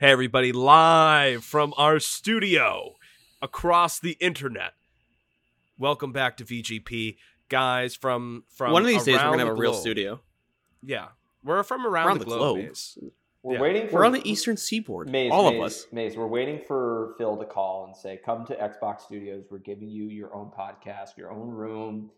Hey, everybody, live from our studio across the internet. Welcome back to VGP, guys. From from One of these days, we're gonna have a real globe. studio. Yeah, we're from around, Around the, the globe. globe. Maze. We're Yeah. waiting for We're on the eastern seaboard. Maze, all Maze, of us. Maze, we're waiting for Phil to call and say, "Come to Xbox Studios. We're giving you your own podcast, your own room."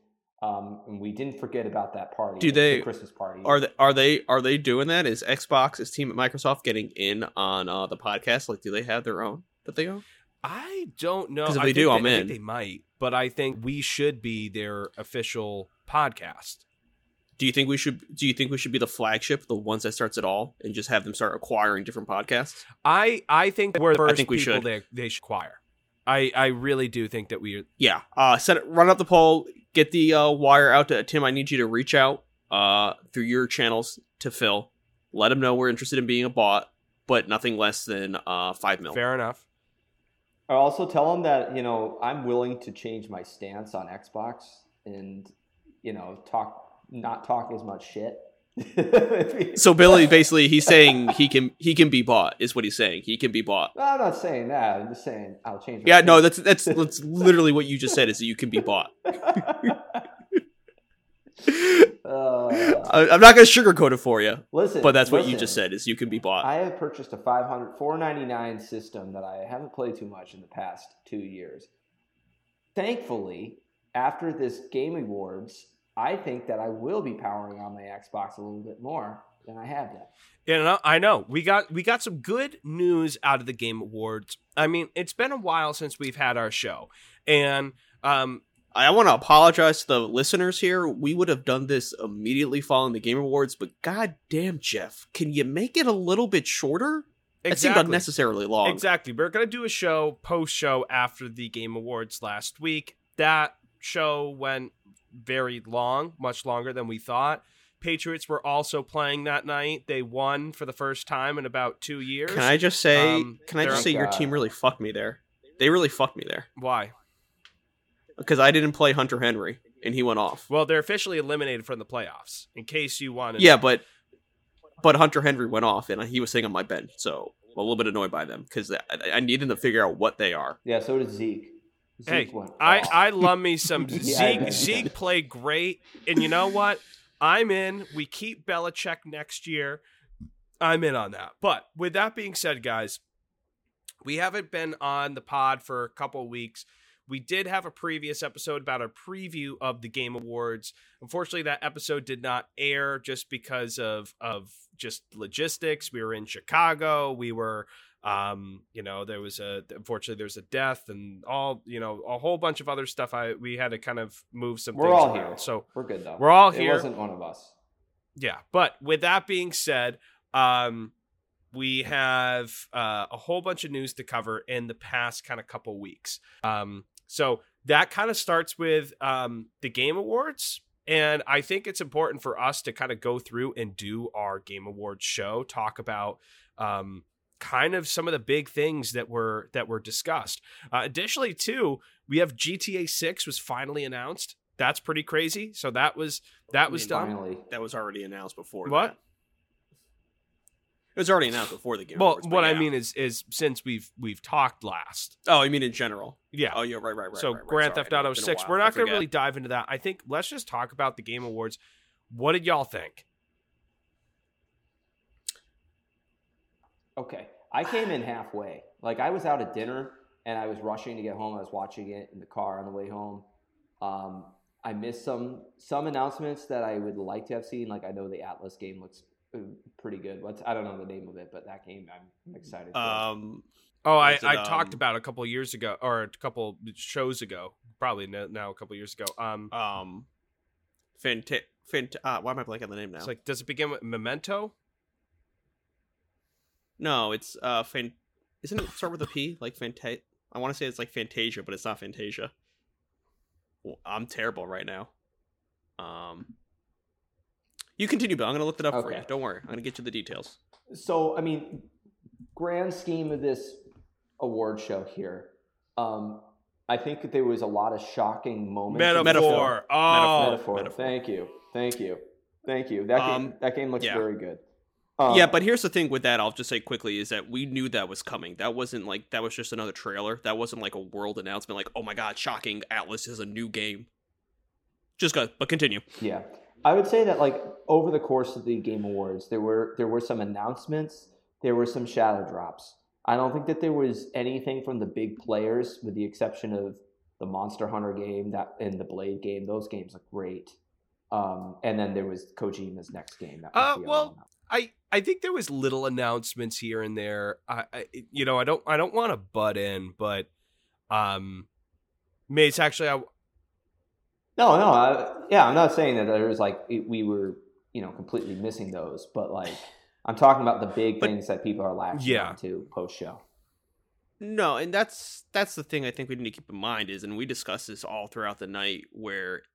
Um, and we didn't forget about that party. Do they the they- Christmas party? Are they are they are they doing that? Is Xbox, is team at Microsoft getting in on uh, the podcast? Like, do they have their own that they own? I don't know 'Cause if I they do, I I'm think in. they might, but I think we should be their official podcast. Do you think we should? Do you think we should be the flagship, the ones that starts it all, and just have them start acquiring different podcasts? I I think we're the first think we people should. they they should acquire. I I really do think that we Yeah. Uh, set it, run up the poll. Get the uh, wire out to Tim. I need you to reach out uh, through your channels to Phil. Let him know we're interested in being a bot, but nothing less than uh, five mil. fair enough. I also tell him that you know I'm willing to change my stance on Xbox and you know talk not talk as much shit. So Billy, basically, he's saying he can he can be bought. Is what he's saying. He can be bought. No, I'm not saying that. I'm just saying I'll change. Yeah, no, that's that's that's literally what you just said. Is that you can be bought. Uh, I, I'm not gonna sugarcoat it for you, listen, but that's what you just said. Is you can be bought. I have purchased a 500 499 system that I haven't played too much in the past two years. Thankfully, after this Game Awards, I think that I will be powering on my Xbox a little bit more than I have been. Yeah, I know. We got we got some good news out of the Game Awards. I mean, it's been a while since we've had our show, and um, I want to apologize to the listeners here. We would have done this immediately following the Game Awards, but goddamn, Jeff, can you make it a little bit shorter? It seemed unnecessarily long. Exactly. We're gonna do a show post show after the Game Awards last week. That show went very long, much longer than we thought. Patriots were also playing that night. They won for the first time in about two years. Can I just say? Um, can I just say your team really fucked me there? They really fucked me there Why? because I didn't play Hunter Henry and he went off. Well, they're officially eliminated from the playoffs. In case you wanted. To. Yeah, but but Hunter Henry went off and he was sitting on my bench, so I'm a little bit annoyed by them because I, I needed to figure out what they are. Yeah, so does Zeke. Hey, I. I love me some Yeah, Zeke. Zeke played great, and you know what? I'm in. We keep Belichick next year. I'm in on that. But with that being said, guys, we haven't been on the pod for a couple weeks. We did have a previous episode about a preview of the Game Awards. Unfortunately, that episode did not air just because of of just logistics. We were in Chicago. We were um you know there was a unfortunately there's a death and all you know a whole bunch of other stuff i we had to kind of move some We're things all around here. so We're good though. we're all It here. It wasn't one of us. yeah but with that being said um we have uh, a whole bunch of news to cover in the past kind of couple weeks um so that kind of starts with um the game awards and i think it's important for us to kind of go through and do our game awards show talk about um kind of some of the big things that were that were discussed uh, additionally too we have gta 6 was finally announced that's pretty crazy so that was that was done Finally. That was already announced before. What? that. It was already announced before the Game well Awards, but what i mean is is since we've we've talked last Oh, you mean in general? yeah Oh, yeah, right, right, right. so right, right. grand theft auto it's been a 6 we're not going to really dive into that i think let's just talk about the game awards what did y'all think Okay. I came in halfway. Like I was out at dinner and I was rushing to get home. I was watching it in the car on the way home. Um, I missed some some announcements that I would like to have seen. Like I know the Atlus game looks uh, pretty good. What's I don't know the name of it, but that game I'm excited. For. Um, oh i, it, I talked um, about a couple years ago or a couple shows ago probably now a couple years ago um um, fanta- fant- uh, why am I blanking on the name now? it's like does it begin with memento no, it's uh, fan- isn't it start with a P? Like Fanta- I want to say it's like Fantasia, but it's not Fantasia. Well, I'm terrible right now. Um, you continue, Bill. I'm gonna look it up for you. Don't worry. I'm gonna get you the details. so I mean, grand scheme of this award show here. Um, I think that there was a lot of shocking moments. metaphor, Metaphor. oh metaphor. metaphor. Thank you. Thank you. Thank you. That game, Um, that game looks yeah. very good. Um, yeah, but here's the thing with that. I'll just say quickly is that we knew that was coming. That wasn't like that was just another trailer. That wasn't like a world announcement. Like, oh my god, shocking! Atlus is a new game. Just go, but continue. Yeah, I would say that like over the course of the Game Awards, there were there were some announcements, there were some shadow drops. I don't think that there was anything from the big players, with the exception of the Monster Hunter game that and the Blade game. Those games look great. Um, and then there was Kojima's next game. That was Uh, well. I I think there was little announcements here and there. I, I you know I don't I don't want to butt in, but um, Mace actually I no, no, I, yeah, I'm not saying that there was like it- we were you know completely missing those, but like I'm talking about the big But- things that people are latching Yeah. on to post show. No, and that's that's the thing I think we need to keep in mind is, and we discussed this all throughout the night, where i-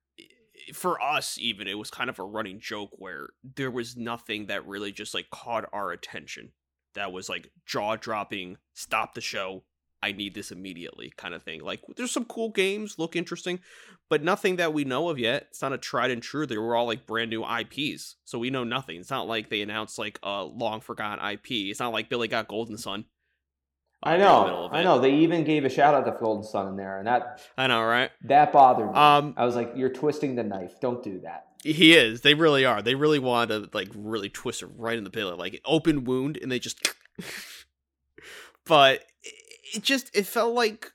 for us even it was kind of a running joke where there was nothing that really just like caught our attention that was like jaw dropping, stop the show, I need this immediately kind of thing. Like there's some cool games, look interesting, but nothing that we know of yet. It's not a tried and true. They were all like brand new IPs, so we know nothing. It's not like they announced like a long forgotten IP. It's not like Billy got Golden Sun. I know, I know. They even gave a shout out to Golden Sun in there, and that I know, right? that bothered me. Um, I was like, "You're twisting the knife. Don't do that." he is. They really are. They really want to like really twist it right in the middle, like open wound, and they just. but it- it just it felt like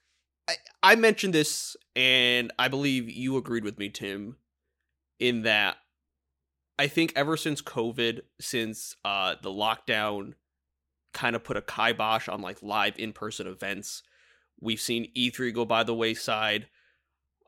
I, I mentioned this, and I believe you agreed with me, Tim, in that I think ever since COVID, since uh the lockdown kind of put a kibosh on like live in person events, we've seen E3 go by the wayside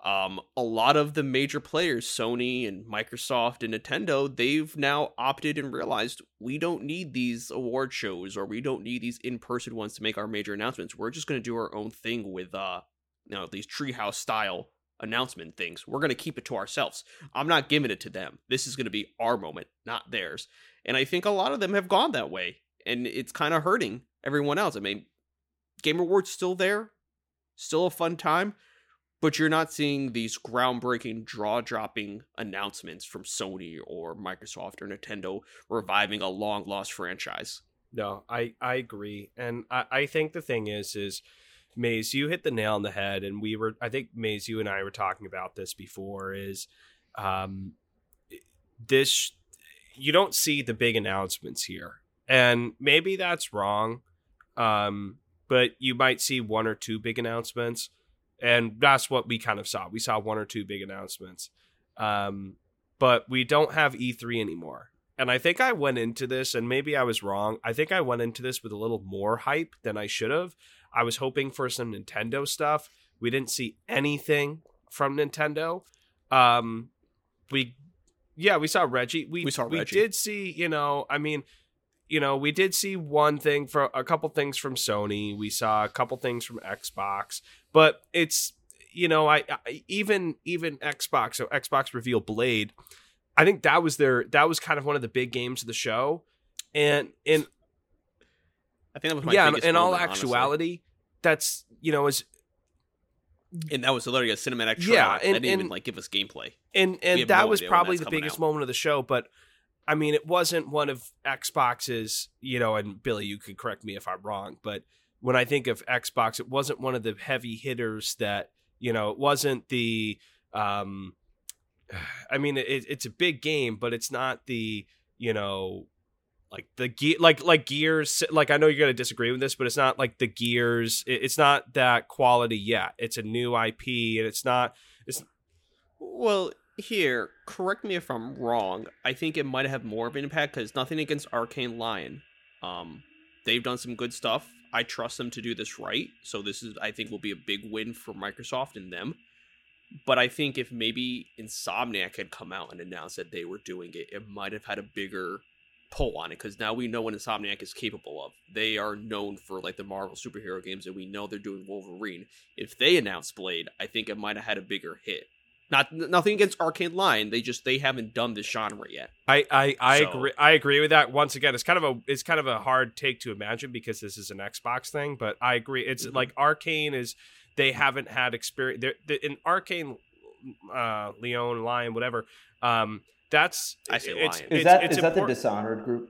um, a lot of the major players, Sony and Microsoft and Nintendo, they've now opted and realized we don't need these award shows or we don't need these in-person ones to make our major announcements. We're just going to do our own thing with, uh, you know, these treehouse style announcement things. We're going to keep it to ourselves. I'm not giving it to them. This is going to be our moment, not theirs. And I think a lot of them have gone that way, and it's kind of hurting everyone else. I mean, Game Awards still there, still a fun time but you're not seeing these groundbreaking jaw dropping announcements from Sony or Microsoft or Nintendo reviving a long lost franchise. No, I I agree, and I I think the thing is is Maze, you hit the nail on the head, and we were I think Maze, you and I were talking about this before. Is um this you don't see the big announcements here, and maybe that's wrong, um, but you might see one or two big announcements, and that's what we kind of saw. We saw one or two big announcements, um, but we don't have E3 anymore and I think I went into this, and maybe I was wrong. I think I went into this with a little more hype than I should have. I was hoping for some Nintendo stuff. We didn't see anything from Nintendo. Um, we, yeah, we saw Reggie. We We saw we did see, you know, I mean, you know, we did see one thing for a couple things from Sony. We saw a couple things from Xbox, but it's you know, I, I even even Xbox. So Xbox reveal Blade. I think that was their that was kind of one of the big games of the show, and and I think that was my yeah, in, all moment, honestly. actuality, that's you know is and that was literally a cinematic trailer. Yeah, that and- didn't even and- like give us gameplay. and and that no was probably the biggest out. moment of the show. But I mean, it wasn't one of Xbox's. You know, and Billy, you can correct me if I'm wrong, but when I think of Xbox, it wasn't one of the heavy hitters that you know. It wasn't the. um I mean, it, it's a big game, but it's not the you know like the gear like like gears like i know you're to disagree with this but it's not like the gears it- it's not that quality yet it's a new ip and it's not It's Well, here, correct me if I'm wrong. I think it might have more of an impact because nothing against Arkane Lyon. Um, they've done some good stuff. I trust them to do this right. So this is, I think, will be a big win for Microsoft and them. But I think if maybe Insomniac had come out and announced that they were doing it, it might have had a bigger pull on it because now we know what Insomniac is capable of. They are known for like the Marvel superhero games, and we know they're doing Wolverine. If they announced Blade, I think it might have had a bigger hit. Not nothing against Arkane Line. They just they haven't done this genre yet. I I, I So- agree. I agree with that. Once again, it's kind of a it's kind of a hard take to imagine because this is an Xbox thing. But I agree. It's Mhm. like Arkane is they haven't had experience. They're, they in Arkane, uh, Leon, Lion, whatever. Um, that's I say it's, Lion. Is it's, that it's is that the Dishonored group?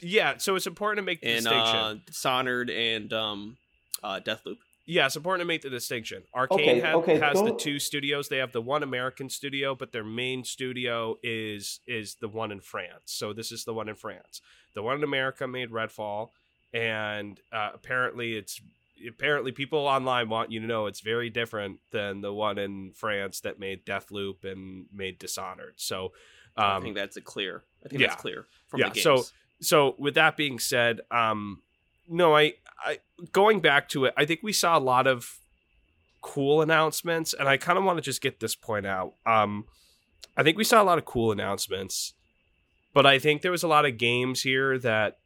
Yeah, so it's important to make the and distinction. uh, Dishonored and um, uh, Deathloop. Yeah, it's important to make the distinction. Arkane Okay, had, okay, has the two studios. They have the one American studio, but their main studio is is the one in France. So this is the one in France. The one in America made Redfall, and uh, apparently it's apparently people online want you to know it's very different than the one in France that made Deathloop and made Dishonored. So I um, think that's a clear. I think yeah. that's clear from Yeah, the games. so- so with that being said, um, no, I, I going back to it, I think we saw a lot of cool announcements, and I kind of want to just get this point out. Um, I think we saw a lot of cool announcements, but I think there was a lot of games here that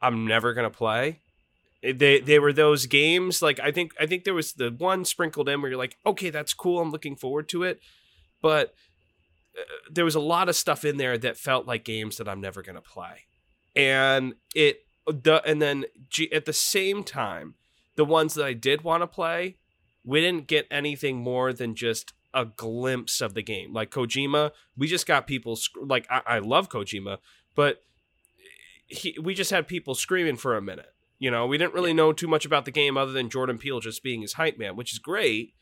I'm never gonna play. They they were those games like I think I think there was the one sprinkled in where you're like, okay, that's cool, I'm looking forward to it, but uh, there was a lot of stuff in there that felt like games that I'm never gonna play and it the and then G, at the same time the ones that i did want to play we didn't get anything more than just a glimpse of the game like kojima we just got people sc- like i, I love kojima but he, we just had people screaming for a minute you know we didn't really know too much about the game other than jordan peele just being his hype man which is great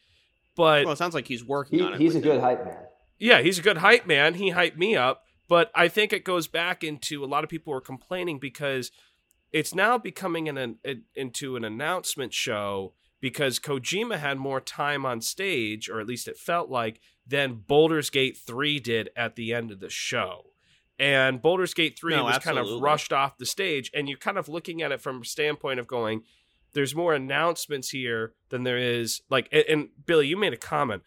but well, it sounds like he's working He, on it. he's a good them. hype man. yeah, he's a good hype man. He hyped me up, but I think it goes back into a lot of people were complaining because it's now becoming an, an into an announcement show because Kojima had more time on stage, or at least it felt like, than Baldur's Gate 3 did at the end of the show. And Baldur's Gate 3 No, was kind of rushed off the stage, and you're kind of looking at it from a standpoint of going, there's more announcements here than there is like and, and Billy, you made a comment.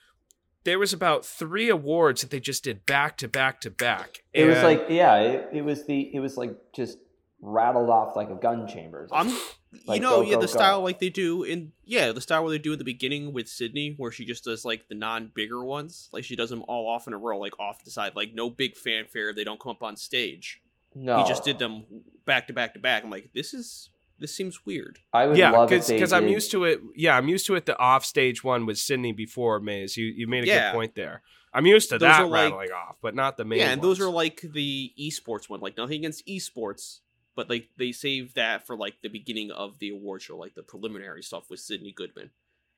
There was about three awards that they just did back to back to back. It was like yeah, it, it was the it was like just rattled off like a gun chamber. I'm, you know, go, yeah, go, the go. style like they do in yeah, the style where they do at the beginning with Sydnee, where she just does like the non-bigger ones, like she does them all off in a row, like off the side, like no big fanfare. They don't come up on stage. no, He just did them back to back to back. I'm like, this is this seems weird. I would yeah, love because I'm used to it. Yeah, I'm used to it. The off stage one with Sydnee before Maze. You you made a Yeah. good point there. I'm used to Those that are like- rattling off, but not the main. yeah, and those are like the esports one. Like nothing against esports, but like they save that for like the beginning of the award show, like the preliminary stuff with Sydnee Goodman.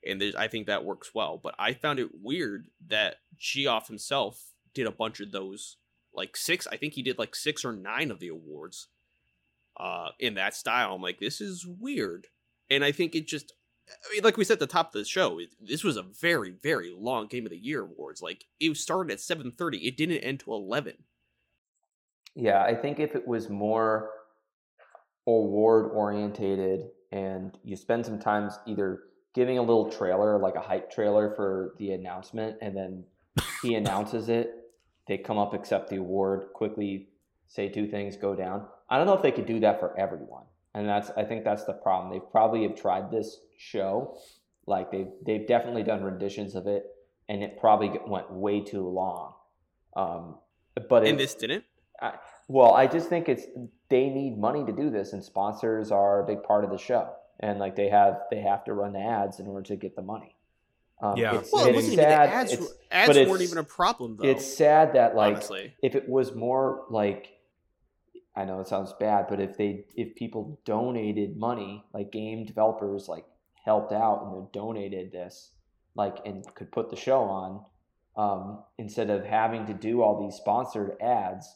And I think that works well. But I found it weird that Geoff himself did a bunch of those, like six. I think he did like six or nine of the awards, uh, in that style. I'm like, this is weird, and I think it just. I mean, like we said at the top of the show, it, this was a very, very long Game of the Year awards. Like it started at seven thirty, it didn't end till eleven. Yeah, I think if it was more award orientated and you spend some time either giving a little trailer, like a hype trailer for the announcement, and then he announces it, they come up, accept the award, quickly say two things, go down. I don't know if they could do that for everyone. And that's I think that's the problem. They probably have tried this show. Like they've they've definitely done renditions of it and it probably went way too long. Um, but And it, this didn't. I, well, I just think it's they need money to do this, and sponsors are a big part of the show, and like they have they have to run the ads in order to get the money. Um, Yeah. it's, Well, it it's wasn't even the ads. it's, ads weren't even a problem though. it's sad that like honestly, if it was more like I know it sounds bad, but if they if people donated money, like game developers like helped out and they donated this, like and could put the show on, um, instead of having to do all these sponsored ads,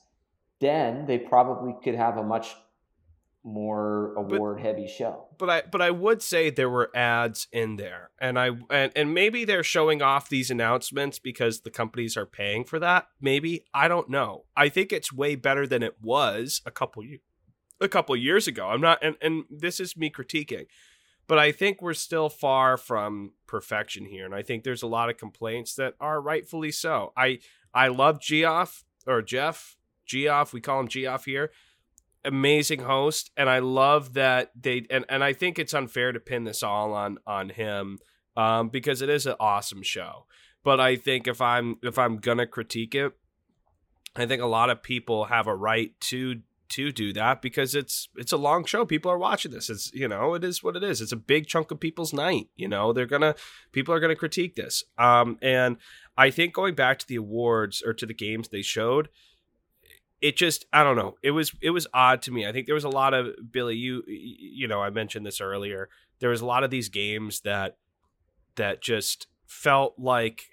then they probably could have a much more award heavy show. but I but I would say there were ads in there, and I and, and maybe they're showing off these announcements because the companies are paying for that. Maybe I don't know. I think it's way better than it was a couple ye- a couple years ago. I'm not, and and this is me critiquing, but I think we're still far from perfection here, and I think there's a lot of complaints that are rightfully so. I I love Geoff or Jeff Geoff. We call him Geoff here. Amazing host and i love that they and, and i think it's unfair to pin this all on on him um because it is an awesome show. But i think if i'm if i'm gonna critique it i think a lot of people have a right to to do that because it's it's a long show. People are watching this. It's you know it is what it is. It's a big chunk of people's night you know? They're gonna people are gonna critique this. Um and i think going back to the awards or to the games they showed it just I don't know. It was it was odd to me. I think there was a lot of Billy. You you know I mentioned this earlier. There was a lot of these games that that just felt like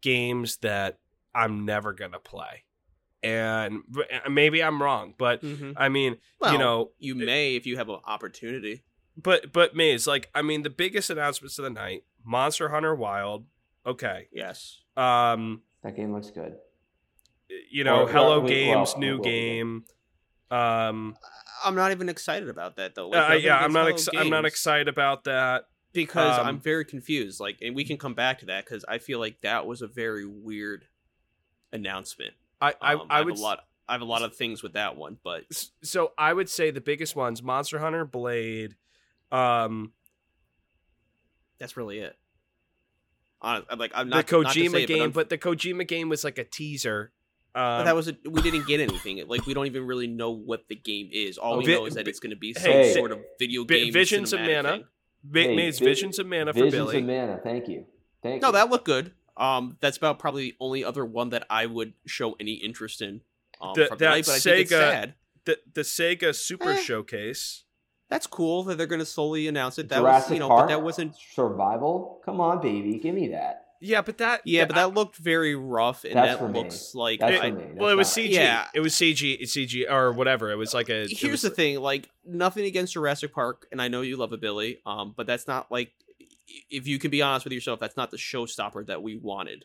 games that I'm never gonna play, and maybe I'm wrong, but Mhm. I mean Well, you know you may if you have an opportunity. but but Maze like I mean the biggest announcements of the night: Monster Hunter Wild. Okay, Yes. um, that game looks good. You know Or- or- Hello well, Games well, new well, game. Um, I'm not even excited about that though. uh, yeah, I'm not. Hello Ex- I'm not excited about that. because Um, I'm very confused. Like, and we can come back to that because I feel like that was a very weird announcement. I I, Um, I have would a lot. I have a lot of things with that one, but so I would say the biggest ones: Monster Hunter, Blade. Um, that's really it. Hon- I'm like I'm the not not to Kojima say game, I'm- but, the Kojima game was like a teaser. Um, but that was a, we didn't get anything. Like we don't even really know what the game is. All we Vi- know is that vi- it's going to be some hey, sort of video Vi- game. Visions of cinematic Mana. thing. Ma- Hey, Maze Vi- Visions of Mana for Visions Billy. of Mana. Thank you. Thank No, you. that looked good. Um, that's about probably the only other one that I would show any interest in. Um, The- that tonight, but I think it's Sega- sad. the the Sega Super Eh. Showcase. That's cool that they're going to slowly announce it. That Jurassic was, you know, Park. but that wasn't. survival. Come on, baby, give me that. Yeah, but that Yeah, but that looked very rough, and That's for that me. looks like. That's I, for me. well, it was That's CG. Yeah. It was CG, CG or whatever. It was like a. here's was- the thing: like nothing against Jurassic Park, and I know you love it, Billy. Um, but that's not like, if you can be honest with yourself, that's not the showstopper that we wanted.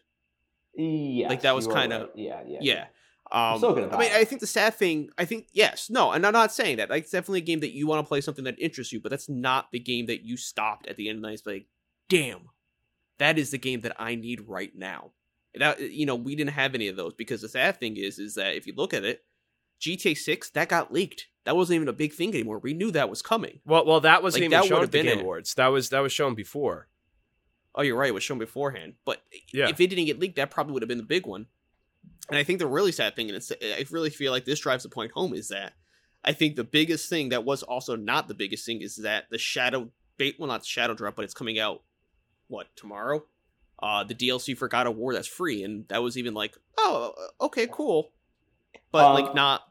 Yeah, Like, that was kinda- right. yeah, yeah, Yeah. Um, still gonna I mean, it. I think the sad thing, I think, yes, no, and I'm not saying that. Like, it's definitely a game that you want to play something that interests you, but that's not the game that you stopped at the end of the night. It's like, damn, that is the game that I need right now. That you know, we didn't have any of those because the sad thing is, is that if you look at it, GTA Six that got leaked. That wasn't even a big thing anymore. We knew that was coming. Well, well, that wasn't Like, even that shown at the Game it. Awards. That was that was shown before. Oh, you're right. It was shown beforehand. But Yeah. if it didn't get leaked, that probably would have been the big one. And I think the really sad thing, and it's, I really feel like this drives the point home, is that I think the biggest thing that was also not the biggest thing is that the Shadow bait, well, not Shadow Drop, but it's coming out what tomorrow. Uh, the DLC for God of War that's free, and that was even like, oh, okay, cool, but Um, like not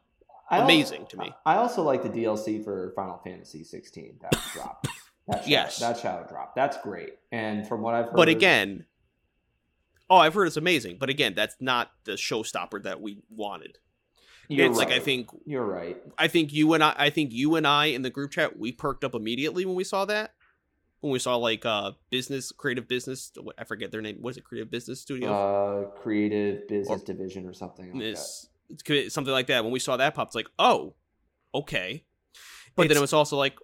I al- amazing to me. I also like the DLC for Final Fantasy 16 that dropped. That shadow, Yes. that shadow drop. That's great. And from what I've heard, But again, oh, I've heard it's amazing. But again, that's not the showstopper that we wanted. you're it's like I think you're right. I think you and I, I think you and I in the group chat, we perked up immediately when we saw that. When we saw like uh business, creative business, what- I forget their name. was it? Creative Business Studio. Uh, creative business Or- division or something. Like This- it's something like that. When we saw that pop, it's like, oh, okay. But then it was also like,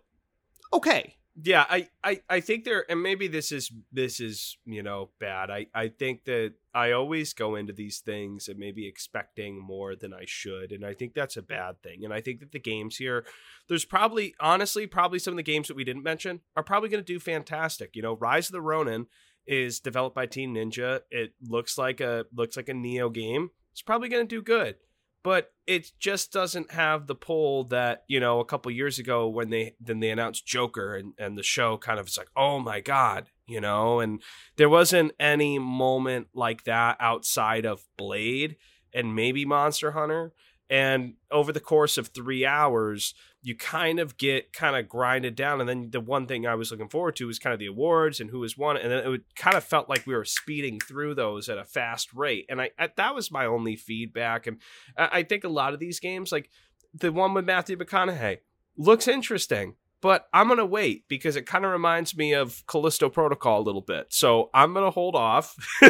okay, yeah I, I i think there and maybe this is this is you know bad i i think that i always go into these things and maybe expecting more than i should and i think that's a bad thing and i think that the games here there's probably honestly probably some of the games that we didn't mention are probably going to do fantastic you know rise of the ronin is developed by team ninja it looks like a looks like a Nioh game it's probably going to do good but it just doesn't have the pull that you know a couple years ago when they then they announced Joker and and the show kind of was like oh my god you know and there wasn't any moment like that outside of Blade and maybe Monster Hunter. And over the course of 3 hours you kind of get kind of grinded down. And then the one thing I was looking forward to was kind of the awards and who was won. And then it would, kind of felt like we were speeding through those at a fast rate. And I, I that was my only feedback. And I I think a lot of these games, like the one with Matthew McConaughey, looks interesting, but I'm gonna wait because it kind of reminds me of Callisto Protocol a little bit. So I'm gonna hold off.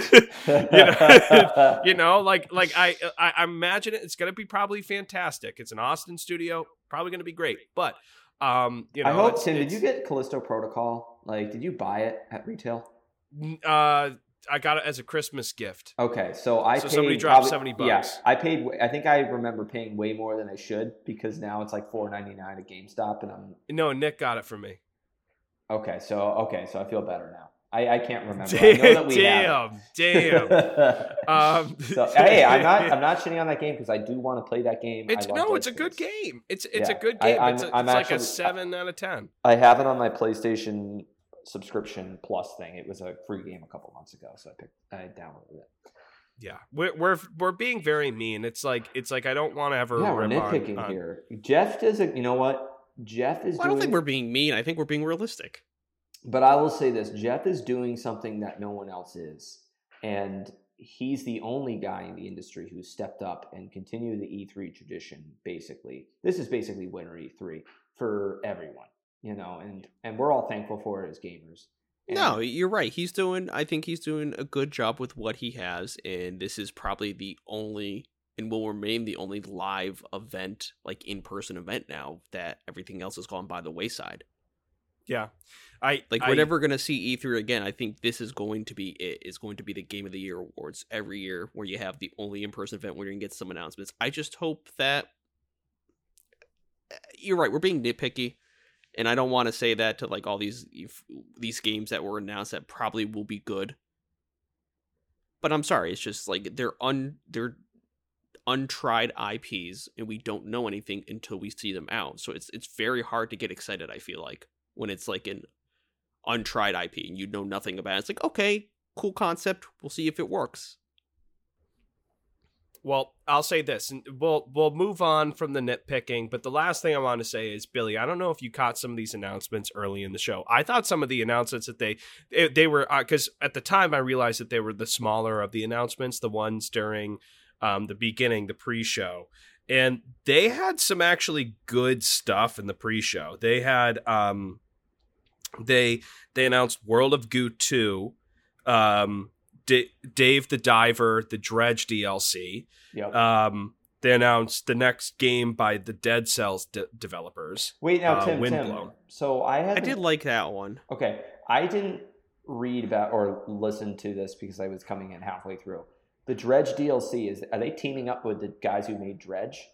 that. you know, like like I, I imagine it, it's gonna be probably fantastic. It's an Austin studio, probably gonna be great. But um, you know, I hope Tim. Did you get Callisto Protocol? Like, did you buy it at retail? Uh, I got it as a Christmas gift. Okay, so I So paid somebody dropped probably- 70 Yeah, bucks. I paid. I think I remember paying way more than I should because now it's like four ninety nine at GameStop, and I'm No, Nick got it for me. okay. So okay, so I feel better now. I, I can't remember. I know that we damn, damn. Um, so hey, I'm not. I'm not shitting on that game because I do want to play that game. It's no, it's a good games. game. It's it's Yeah, a good game. I'm- it's a, it's like a seven out of ten. I have it on my PlayStation subscription plus thing. It was a free game a couple months ago, so I picked. I downloaded it. yeah, we're we're we're being very mean. It's like it's like I don't want to ever. Yeah, we're rip on- nitpicking on- here. Jeff does a. You know what? Jeff is. Well, I don't think we're being mean. I think we're being realistic. But I will say this: Jeff is doing something that no one else is, and he's the only guy in the industry who's stepped up and continued the E3 tradition. Basically, this is basically winter E3 for everyone, you know, and and we're all thankful for it as gamers. And- No, you're right. He's doing. I think he's doing a good job with what he has, and this is probably the only and will remain the only live event, like in person event now that everything else has gone by the wayside. Yeah, I Like I, we're never gonna see E3 again. I think this is going to be it. Is going to be the Game of the Year awards every year, where you have the only in person event where you can get some announcements. I just hope that eh, you're right. We're being nitpicky, and I don't want to say that to like all these these games that were announced that probably will be good. But I'm sorry, it's just like they're un they're untried IPs, and we don't know anything until we see them out. So it's it's very hard to get excited. I feel like when it's like an untried IP and you know nothing about it. It's like, okay, cool concept. We'll see if it works. Well, I'll say this, and we'll we'll move on from the nitpicking. But the last thing I want to say is, Billy, I don't know if you caught some of these announcements early in the show. I thought some of the announcements that they they, they were because at the time I realized that they were the smaller of the announcements, the ones during um, the beginning, the pre-show, and they had some actually good stuff in the pre-show. They had um, they they announced World of Goo two. Um, D- Dave the Diver, the Dredge DLC. Yep. Um, they announced the next game by the Dead Cells de- developers. Wait now, uh, Tim. Tim. Windblown. So I I did like that one. Okay, I didn't read about or listen to this because I was coming in halfway through. The Dredge DLC is are they teaming up with the guys who made Dredge?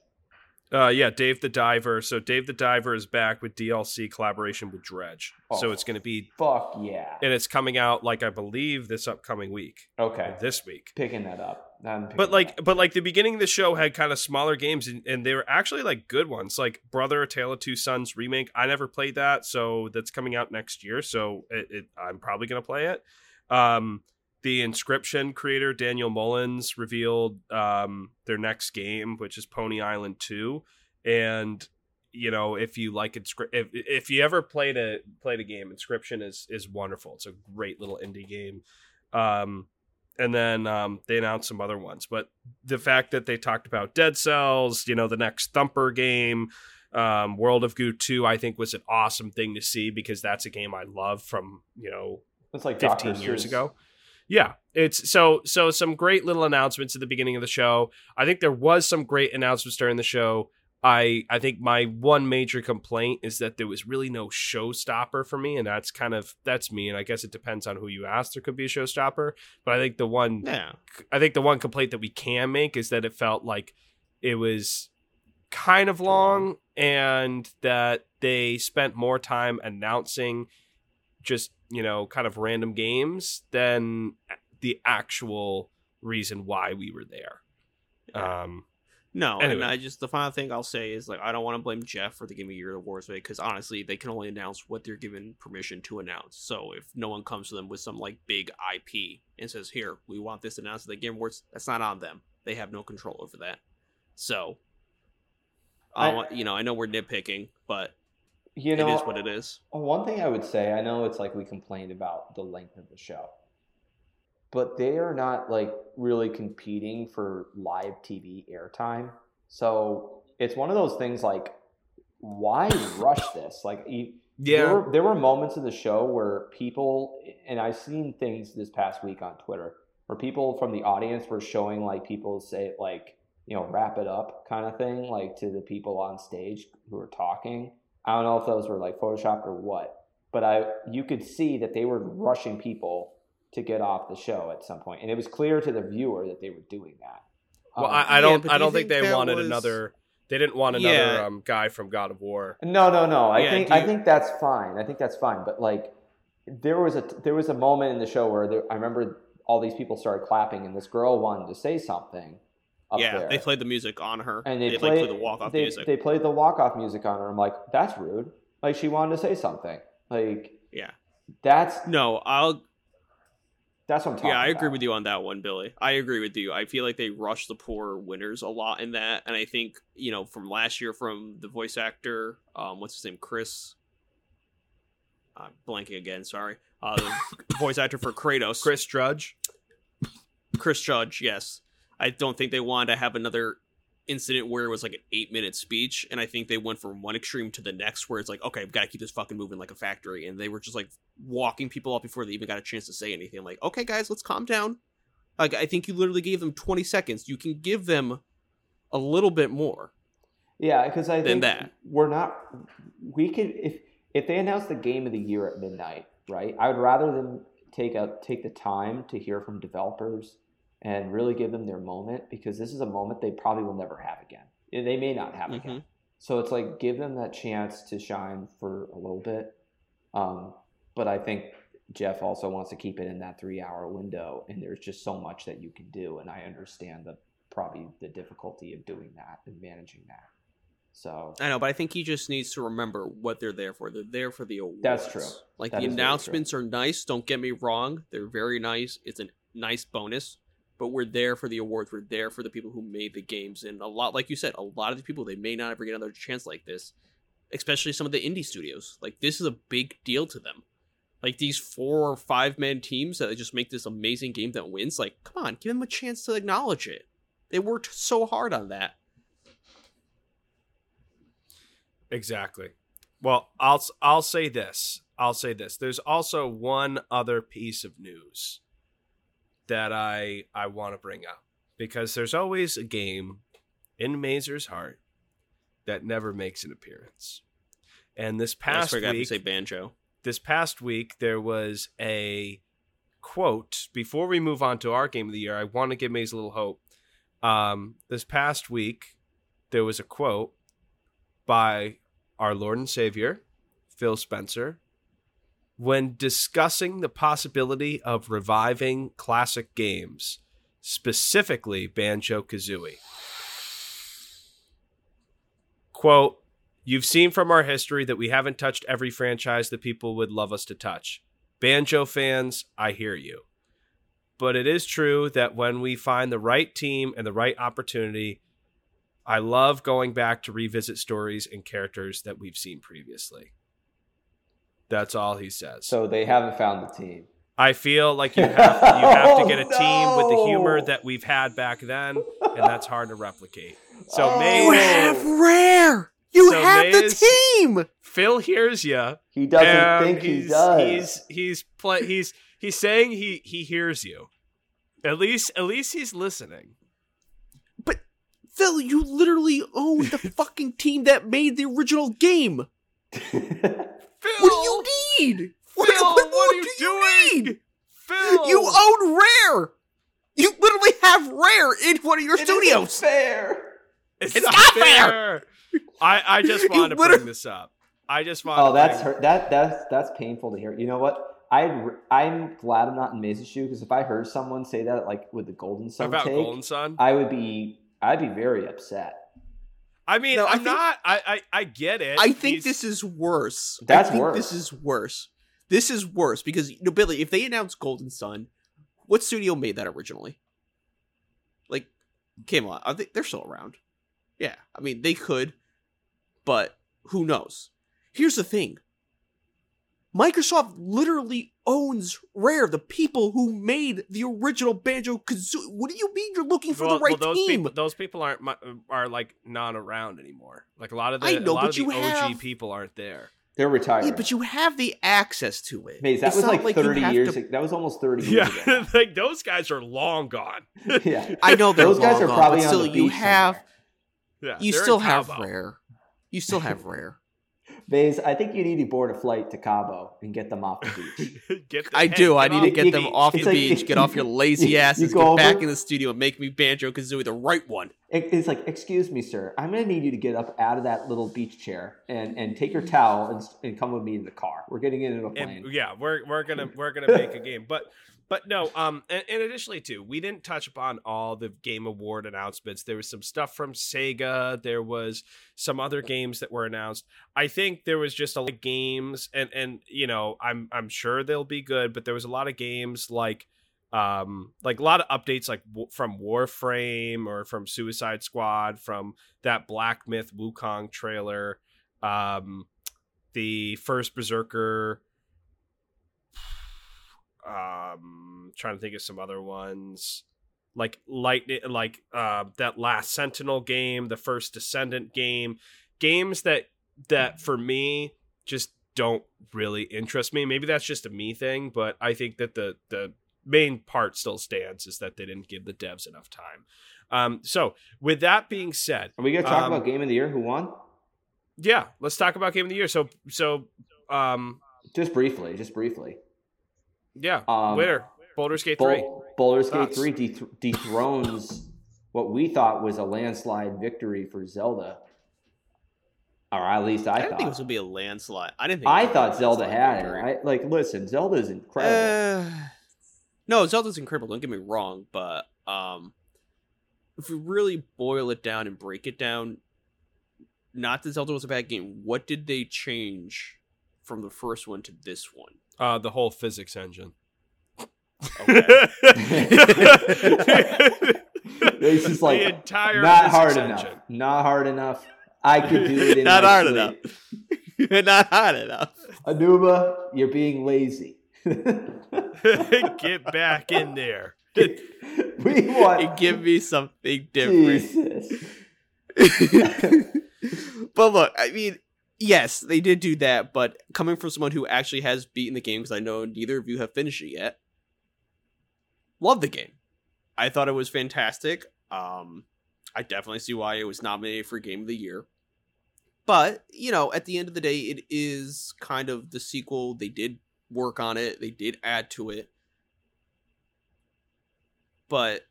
Uh, yeah, Dave the Diver. So Dave the Diver is back with DLC collaboration with Dredge. so Oh. it's going to be, Fuck yeah. and it's coming out like I believe this upcoming week, Okay, this week. picking that up. Picking But like, up. but like the beginning of the show had kind of smaller games, and, and they were actually like good ones, like Brother: Tale of Two Sons remake. I never played that, so that's coming out next year. So it, it, I'm probably gonna play it. Um, the Inscryption creator Daniel Mullins revealed um, their next game, which is Pony Island Two, and you know if you like Inscri- if if you ever played a played a game, Inscryption is is wonderful. It's a great little indie game. Um, and then um, they announced some other ones. But the fact that they talked about Dead Cells, you know, the next Thumper game, um, World of Goo 2, I think was an awesome thing to see because that's a game I love from, you know, it's like 15 Dr. years Seuss. ago. Yeah, it's so so some great little announcements at the beginning of the show. I think there was some great announcements during the show. I I think my one major complaint is that there was really no showstopper for me, and that's kind of that's me. And I guess it depends on who you ask. There could be a showstopper, but I think the one Yeah. I think the one complaint that we can make is that it felt like it was kind of long and that they spent more time announcing just, you know, kind of random games than the actual reason why we were there. Um No, Anyway. and I just the final thing I'll say is like I don't want to blame Jeff for the Game of the Year awards because honestly they can only announce what they're given permission to announce. So if no one comes to them with some like big IP and says, "Here, we want this announced at the Game Awards," that's not on them. They have no control over that. So, I, I- want you know I know we're nitpicking, but You know, it is what it is. One thing I would say, I know it's like we complained about the length of the show, but they are not like really competing for live TV airtime. So it's one of those things like, why rush this? Like, you, there were, there were moments in the show where people, and I've seen things this past week on Twitter where people from the audience were showing like people say like, you know, wrap it up kind of thing, like to the people on stage who are talking. I don't know if those were like photoshopped or what, but I you could see that they were rushing people to get off the show at some point, and it was clear to the viewer that they were doing that. Well, Um, I, I don't but I do you don't think, think they wanted was- another they didn't want another Yeah. um, guy from God of War. No, no, no. I Yeah, think do I think that's fine. I think that's fine. But like, there was a there was a moment in the show where there, I remember all these people started clapping, and this girl wanted to say something up yeah, there. they played the music on her, and they, they played, like played the walk off music. They played the walk off music on her. I'm like, that's rude. Like she wanted to say something. Like yeah, that's no, I'll That's what I'm talking Yeah, I about. agree with you on that one, Billy. I agree with you. I feel like they rush the poor winners a lot in that, and I think you know from last year from the voice actor, um, what's his name, Chris. I'm blanking again. Sorry, uh, the voice actor for Kratos, Chris Judge. Chris Judge. Yes, I don't think they wanted to have another incident where it was like an eight minute speech, and I think they went from one extreme to the next, where it's like, okay, I've got to keep this fucking moving like a factory, and they were just like walking people up before they even got a chance to say anything. I'm like, okay, guys, let's calm down. Like, I think you literally gave them 20 seconds. You can give them a little bit more. Yeah, because I think that. we're not. We could if if they announce the game of the year at midnight, right? I would rather them take a take the time to hear from developers and really give them their moment because this is a moment they probably will never have again. They may not have again. So it's like give them that chance to shine for a little bit. Um, but I think Jeff also wants to keep it in that three hour window, and there's just so much that you can do, and I understand the probably the difficulty of doing that and managing that. So I know, but I think he just needs to remember what they're there for. They're there for the awards. That's true. Like That the announcements are nice. Don't get me wrong; they're very nice. It's a nice bonus, but we're there for the awards. We're there for the people who made the games, and a lot, like you said, a lot of the people they may not ever get another chance like this. Especially some of the indie studios. Like this is a big deal to them. Like these four or five man teams that just make this amazing game that wins. Like, come on, give them a chance to acknowledge it. They worked so hard on that. Exactly. Well, I'll I'll say this. I'll say this. There's also one other piece of news that I I want to bring up because there's always a game in Mazer's heart that never makes an appearance. And this I past to week, say banjo. this past week there was a quote before we move on to our game of the year i want to give maze a little hope um, this past week there was a quote by our lord and savior phil spencer when discussing the possibility of reviving classic games specifically banjo kazooie quote You've seen from our history that we haven't touched every franchise that people would love us to touch. Banjo fans, I hear you. But it is true that when we find the right team and the right opportunity, I love going back to revisit stories and characters that we've seen previously. That's all he says. so they haven't found the team. I feel like you have you have to get a team with the humor that we've had back then, and that's hard to replicate. So Oh. Maze, You have rare. You So have Maze- the team. Phil hears you. He doesn't think he he's, does. He's he's play, he's he's saying he he hears you. At least at least he's listening. But Phil, you literally own the fucking team that made the original game. Phil, What do you need? Phil, What, what, more are you do doing? need? Phil, You own Rare. You literally have Rare in one of your It isn't studios. fair. it's, it's not, not fair. I I just You wanted to bring this up. I just wanted. Oh, to that's hurt. That that's that's painful to hear. You know what? I I'm glad I'm not in Maze's shoe because if I heard someone say that like with the Golden Sun about take, Golden Sun. I would be I'd be very upset. I mean, No, I I'm think- not. I, I I get it. I think He's- this is worse. That's I think worse. This is worse. This is worse because you know, Billy, if they announced Golden Sun, what studio made that originally? Like Camelot, are they, they're still around. Yeah, I mean they could, but who knows? Here's the thing. Microsoft literally owns Rare, the people who made the original Banjo Kazooie. What do you mean you're looking for well, the right well, those team? people those people aren't are like not around anymore. Like a lot of the I know, lot but of the you OG have- people aren't there. They're retired. yeah, but you have the access to it. Maze, that It's was not like 30 have years. to- ago. That was almost 30 years Yeah, ago. like those guys are long gone. yeah. I know they're Those guys are gone, probably but on still, the you beach have somewhere. Yeah, you still have rare. You still have rare. Maze, I think you need to board a flight to Cabo and get them off the beach. Get the- I hey, do. I need to get the them beach. off the like- beach. Get off your lazy You asses. go Get back over- in the studio and make me Banjo Kazooie the right one. It's like, excuse me, sir. I'm going to need you to get up out of that little beach chair and, and take your towel and, and come with me in the car. We're getting into a plane. And, yeah, we're we're gonna we're gonna make a game, but but no. Um, and, and additionally too, we didn't touch upon all the game award announcements. There was some stuff from Sega. There was some other games that were announced. I think there was just a lot of games, and and you know, I'm I'm sure they'll be good, but there was a lot of games like um like a lot of updates like w- from warframe or from suicide squad from that black myth wukong trailer um the first berserker um trying to think of some other ones like lightning like uh that last sentinel game the first descendant game games that that for me just don't really interest me maybe that's just a me thing but i think that the the main part still stands is that they didn't give the devs enough time um so with that being said Are we gonna talk Um, about game of the year? Who won? yeah let's talk about game of the year so so um Just briefly, just briefly. Yeah Um, winner Baldur's Gate 3 Bol- Baldur's Gate 3 deth- dethrones what we thought was a landslide victory for Zelda. Or at least I, I, didn't thought. think it was gonna be a landslide. I didn't think. I thought Zelda landslide had it. victory. I, like, listen, Zelda's incredible. Uh, no, Zelda's incredible. Don't get me wrong, but um, if we really boil it down and break it down, not that Zelda was a bad game. What did they change from the first one to this one? Uh the whole physics engine It's just like, the entire Not hard physics enough. engine. Not hard enough. I could do it in Not my hard sleep. enough. not hard enough. Anuba, you're being lazy. Get back in there. we want. Give me something different. Jesus. but look, I mean, yes, they did do that, but coming from someone who actually has beaten the game, because I know neither of you have finished it yet, love the game. I thought it was fantastic. Um, I definitely see why it was nominated for Game of the Year. But, you know, at the end of the day, it is kind of the sequel. They did work on it, they did add to it. But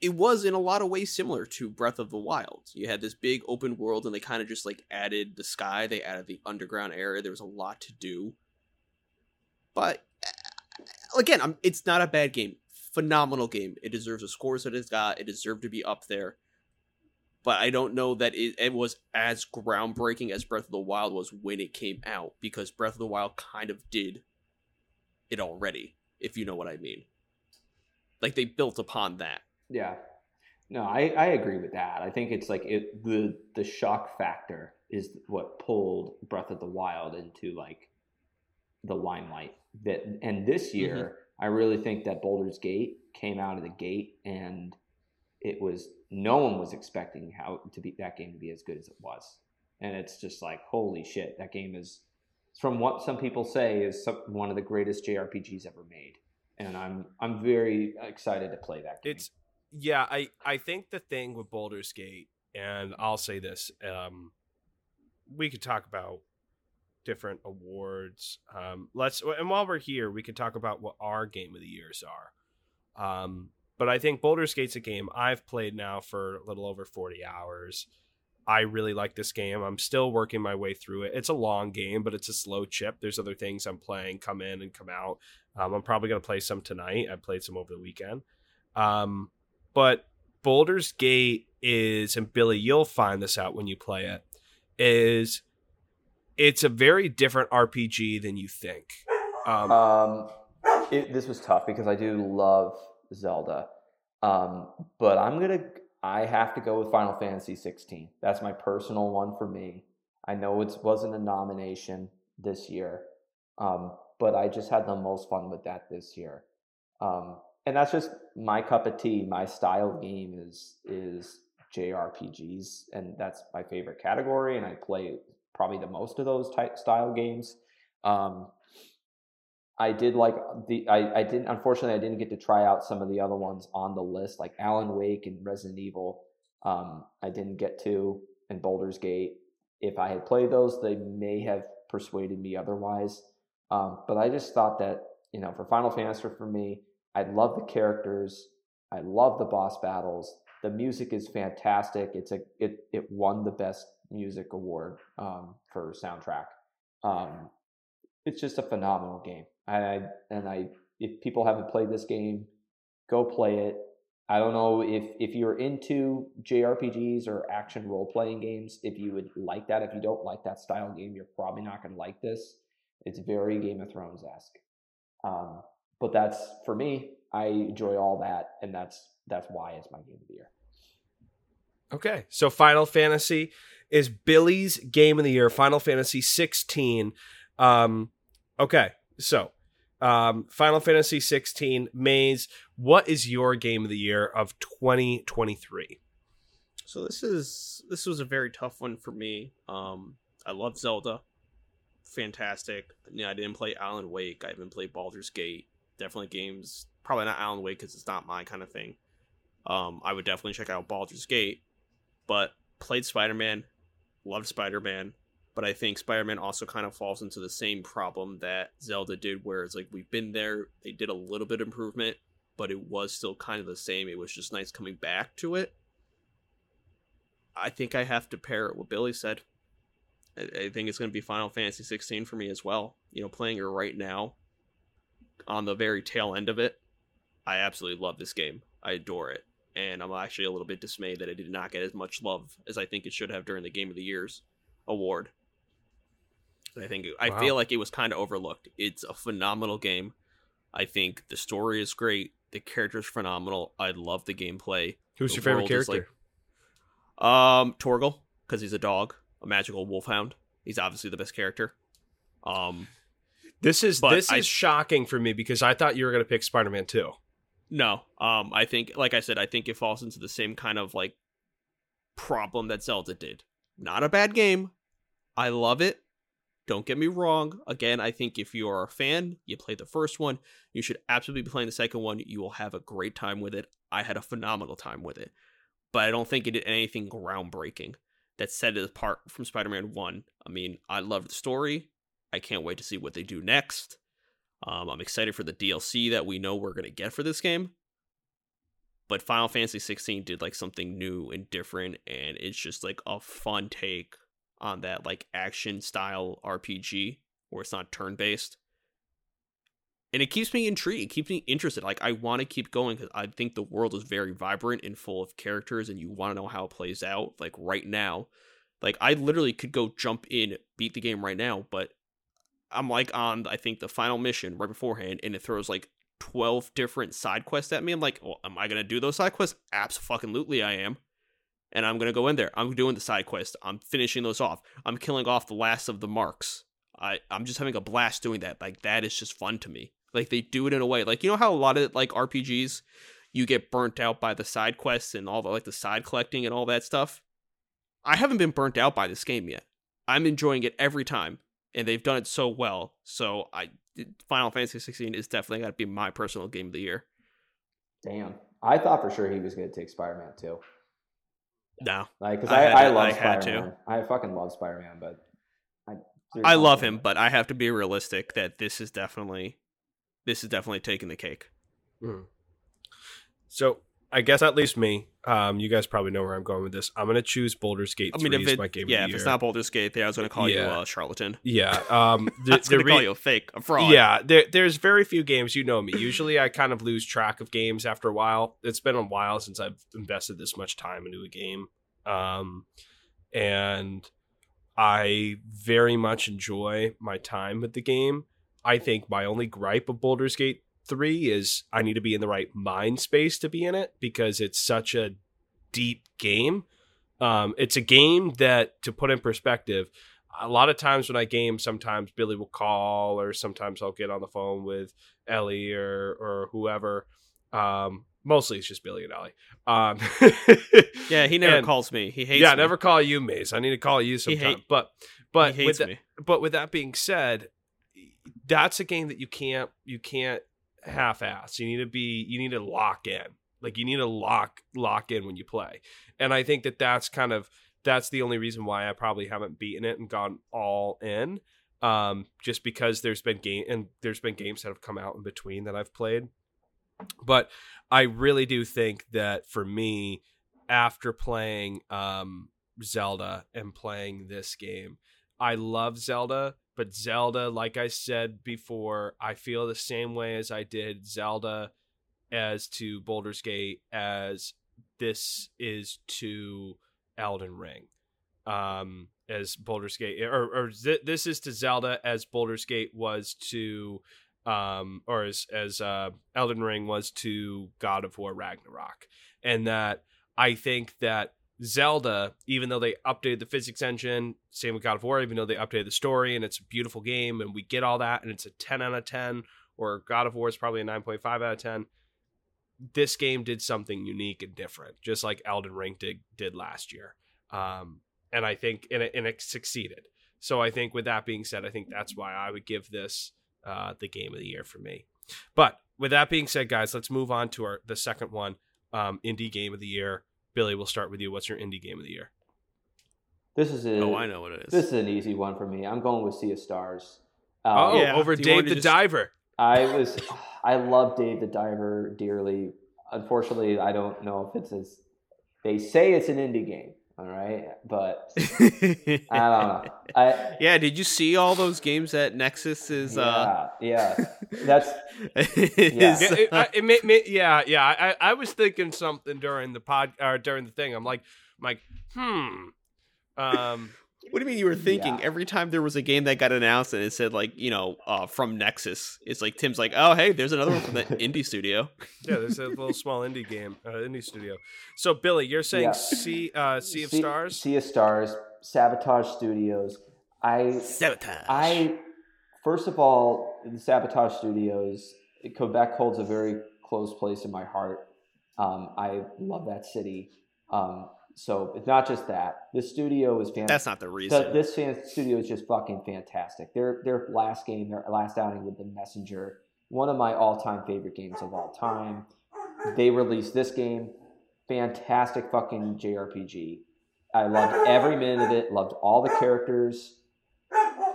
it was in a lot of ways similar to Breath of the Wild. You had this big open world, and they kind of just like added the sky, they added the underground area. There was a lot to do. But again, I'm, it's not a bad game. Phenomenal game. It deserves the scores that it's got. It deserved to be up there. But I don't know that it, it was as groundbreaking as Breath of the Wild was when it came out, because Breath of the Wild kind of did it already, if you know what I mean. Like they built upon that. Yeah. No, I, I agree with that. I think it's like it the the shock factor is what pulled Breath of the Wild into like the limelight. That and this mm-hmm. year, I really think that Baldur's Gate came out of the gate and it was no one was expecting how to be that game to be as good as it was. And it's just like holy shit, that game is from what some people say is some, one of the greatest JRPGs ever made. And I'm I'm very excited to play that game. It's yeah, I I think the thing with Baldur's Gate, and I'll say this, um, we could talk about different awards. Um, let's and while we're here, we can talk about what our game of the years are. Um, but I think Baldur's Gate's a game I've played now for a little over forty hours. I really like this game. I'm still working my way through it. It's a long game, but it's a slow chip. There's other things I'm playing come in and come out. Um, I'm probably going to play some tonight. I played some over the weekend. Um, but Baldur's Gate is, and Billy, you'll find this out when you play it, is it's a very different RPG than you think. Um, Um, it, this was tough because I do love Zelda, um, but I'm gonna I have to go with Final Fantasy 16. That's my personal one for me. I know it wasn't a nomination this year, um, but I just had the most fun with that this year. Um, and that's just my cup of tea. My style game is is JRPGs, and that's my favorite category. And I play probably the most of those type style games. Um, I did like the I, I didn't unfortunately I didn't get to try out some of the other ones on the list like Alan Wake and Resident Evil. Um, I didn't get to and Baldur's Gate. If I had played those, they may have persuaded me otherwise. Um, but I just thought that you know for Final Fantasy for me, I love the characters. I love the boss battles. The music is fantastic. It's a it it won the best music award um, for soundtrack. Um, it's just a phenomenal game. And I and I if people haven't played this game, go play it. I don't know if if you're into JRPGs or action role playing games, if you would like that. If you don't like that style game, you're probably not going to like this. It's very Game of Thrones esque. Um, but that's for me. I enjoy all that, and that's that's why it's my game of the year. Okay, so Final Fantasy is Billy's game of the year. Final Fantasy 16. Um, okay, so um, Final Fantasy 16 Maze. What is your game of the year of 2023? So this is this was a very tough one for me. Um, I love Zelda, fantastic. Yeah, I didn't play Alan Wake. I haven't played Baldur's Gate. Definitely games. Probably not Alan Wake because it's not my kind of thing. Um, I would definitely check out Baldur's Gate, but played Spider Man, loved Spider Man, but I think Spider Man also kind of falls into the same problem that Zelda did, where it's like we've been there, they did a little bit improvement, but it was still kind of the same. It was just nice coming back to it. I think I have to pair it what Billy said. I, I think it's going to be Final Fantasy 16 for me as well. You know, playing it right now, on the very tail end of it, I absolutely love this game. I adore it, and I'm actually a little bit dismayed that it did not get as much love as I think it should have during the Game of the Year's award. I think I Wow. feel like it was kind of overlooked. It's a phenomenal game. I think the story is great. The character's phenomenal. I love the gameplay. Who's The your favorite is, character? Um, Torgal, because he's a dog, a magical wolfhound. He's obviously the best character. Um, this is but this I- is shocking for me because I thought you were going to pick Spider Man 2. no, um, I think, like I said, I think it falls into the same kind of like problem that Zelda did. Not a bad game. I love it. Don't get me wrong. Again, I think if you are a fan, you play the first one, you should absolutely be playing the second one. You will have a great time with it. I had a phenomenal time with it. But I don't think it did anything groundbreaking that set it apart from Spider Man 1. I mean, I love the story. I can't wait to see what they do next. Um, I'm excited for the DLC that we know we're going to get for this game. But Final Fantasy 16 did like something new and different, and it's just like a fun take on that like action style RPG where it's not turn based. And it keeps me intrigued. It keeps me interested. Like I want to keep going because I think the world is very vibrant and full of characters, and you want to know how it plays out. Like right now, like I literally could go jump in, beat the game right now, but I'm like on I think the final mission right beforehand, and it throws like twelve different side quests at me. I'm like, well, am I gonna do those side quests? Absolutely, I am. And I'm gonna go in there. I'm doing the side quest. I'm finishing those off. I'm killing off the last of the marks. I I'm just having a blast doing that. Like that is just fun to me. Like they do it in a way. Like you know how a lot of like RPGs, you get burnt out by the side quests and all the like the side collecting and all that stuff. I haven't been burnt out by this game yet. I'm enjoying it every time, and they've done it so well. So I Final Fantasy 16 is definitely got to be my personal game of the year. Damn, I thought for sure he was going to take Spider Man too. No, Like, because I I, I, love I had Spider to. Man. I fucking love Spider Man, but I, I love him, but I have to be realistic that this is definitely this is definitely taking the cake. Hmm. So I guess at least me. Um, you guys probably know where I'm going with this. I'm going to choose Baldur's Gate I 3 mean, if it, my game yeah, if it's not Baldur's Gate, then I was going to call Yeah. you a charlatan. yeah. Um, the, the to call you a fake, a fraud. Yeah, there, there's very few games. You know me. Usually, I kind of lose track of games after a while. It's been a while since I've invested this much time into a game, um, and I very much enjoy my time with the game. I think my only gripe of Boulder's Gate three is I need to be in the right mind space to be in it because it's such a deep game. Um, it's a game that, to put in perspective, a lot of times when I game, sometimes Billy will call, or sometimes I'll get on the phone with Ellie or or whoever. Um, mostly it's just Billy and Ellie. Um, Yeah, he never And- calls me. He hates yeah, me. never call you, Maze. I need to call you sometime. hate- but but he with hates that, me. but with that being said, that's a game that you can't you can't half ass. You need to be you need to lock in. Like you need to lock lock in when you play. And I think that that's kind of that's the only reason why I probably haven't beaten it and gone all in. Um, just because there's been game and there's been games that have come out in between that I've played. But I really do think that for me, after playing um, Zelda and playing this game, I love Zelda, but Zelda, like I said before, I feel the same way as I did Zelda as to Baldur's Gate as this is to Elden Ring. Um, as Baldur's Gate, or, or th- this is to Zelda as Baldur's Gate was to um, or as as uh, Elden Ring was to God of War Ragnarok, and that I think that Zelda, even though they updated the physics engine, same with God of War, even though they updated the story and it's a beautiful game and we get all that and it's a 10 out of 10, or God of War is probably a 9.5 out of 10. This game did something unique and different, just like Elden Ring did, did last year. Um, and I think, and it, and it succeeded. So I think, with that being said, I think that's why I would give this uh, the game of the year for me. But with that being said, guys, let's move on to our the second one, um, indie game of the year. Billy, we'll start with you. What's your indie game of the year? This is a, Oh, I know what it is. This is an easy one for me. I'm going with Sea of Stars. Oh, Um, yeah. over Do you want Dave the just- Diver. I was, I love Dave the Diver dearly. Unfortunately, I don't know if it's as they say it's an indie game. All right, but I don't know. I yeah, did you see all those games that Nexon is? uh yeah, yeah. That's Yeah. Yeah, it, I- it may- may- yeah, yeah. I, I was thinking something during the pod or during the thing. I'm like, I'm like, hmm. Um, What do you mean you were thinking? Yeah. Every time there was a game that got announced and it said like you know uh, from Nexon, it's like Tim's like, oh hey, there's another one from the indie studio. yeah, there's a little small indie game, uh, indie studio. So Billy, you're saying Yeah. Sea uh, Sea of Stars? Sea of Stars, Sabotage Studios. I Sabotage. I first of all, the Sabotage Studios, Quebec holds a very close place in my heart. Um, I love that city. Um, so it's not just that. This studio is fantastic. That's not the reason. this fan studio is just fucking fantastic. Their their last game, their last outing with the Messenger, one of my all time favorite games of all time. They released this game, fantastic fucking JRPG. I loved every minute of it. Loved all the characters.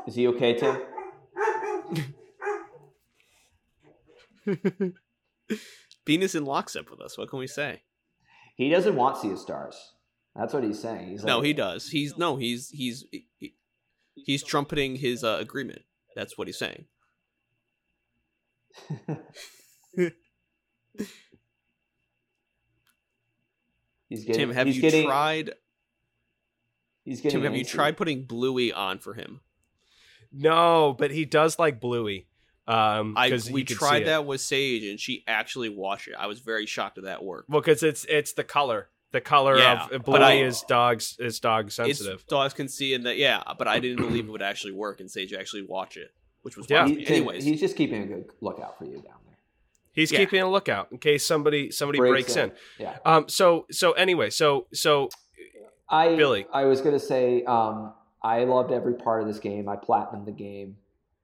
Is he okay, Tim? Bean is in lockstep with us. What can we say? He doesn't want Sea of Stars. That's what he's saying. He's like, no, he does. He's no, he's he's he- he's trumpeting his uh, agreement. That's what he's saying. he's getting. Tim, have he's you getting, tried? He's getting. Tim, have you tried putting Bluey on for him? No, but he does like Bluey. Um, I 'cause we could tried that with Sage, and she actually watched it. I was very shocked at that work. Well, because it's it's the color. The color Yeah, of but Bluey I- is dogs is dog sensitive. Dogs can see in that, yeah. But I didn't believe it would actually work, and Sage actually watch it, which was Yeah. He- Anyways, he's just keeping a good lookout for you down there. He's yeah. keeping a lookout in case somebody somebody breaks, in. Yeah. Um. So so anyway. So so I Billy. I was gonna say, um, I loved every part of this game. I platinumed the game,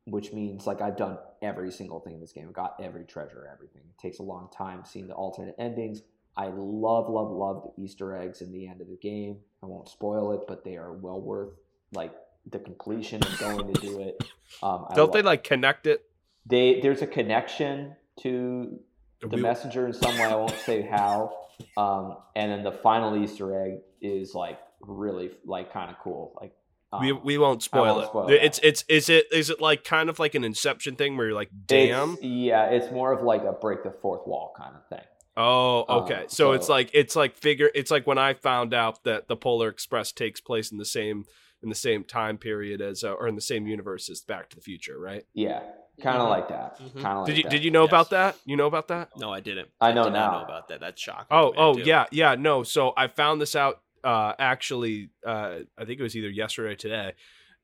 which means like I've done every single thing in this game. Got every treasure, everything. It takes a long time seeing the alternate endings. I love, love, love the Easter eggs in the end of the game. I won't spoil it, but they are well worth like the completion of going to do it. Um, I don't they love- like connect it? they there's a connection to the We- messenger in some way. I won't say how. Um, and then the final Easter egg is like really like kind of cool. Like um, we, we won't spoil won't it. spoil it's it's is it is it like kind of like an Inception thing where you're like, damn. it's- yeah, it's more of like a break the fourth wall kind of thing. Oh, Uh, okay. so, it's like it's like figure. It's like when I found out that the Polar Express takes place in the same in the same time period as uh, or in the same universe as Back to the Future, right? Yeah, kind of Mhm. like that. Mhm. Kind of like did you that. did you know Yes. about that? You know about that? no, I didn't. I know did not now. know about that. That's shocking. Oh, oh too. yeah, yeah. No, so I found this out uh actually uh I think it was either yesterday or today.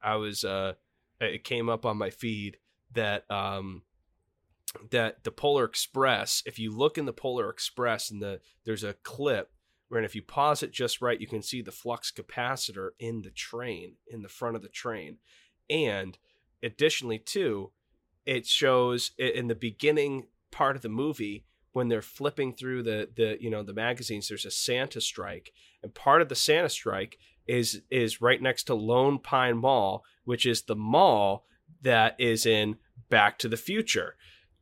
I was uh it came up on my feed that um that the Polar Express, if you look in the Polar Express and the there's a clip where and if you pause it just right, you can see the flux capacitor in the train, in the front of the train. And additionally too, it shows in the beginning part of the movie when they're flipping through the the you know the magazines there's a santa strike and part of the santa strike is is right next to lone pine mall which is the mall that is in back to the future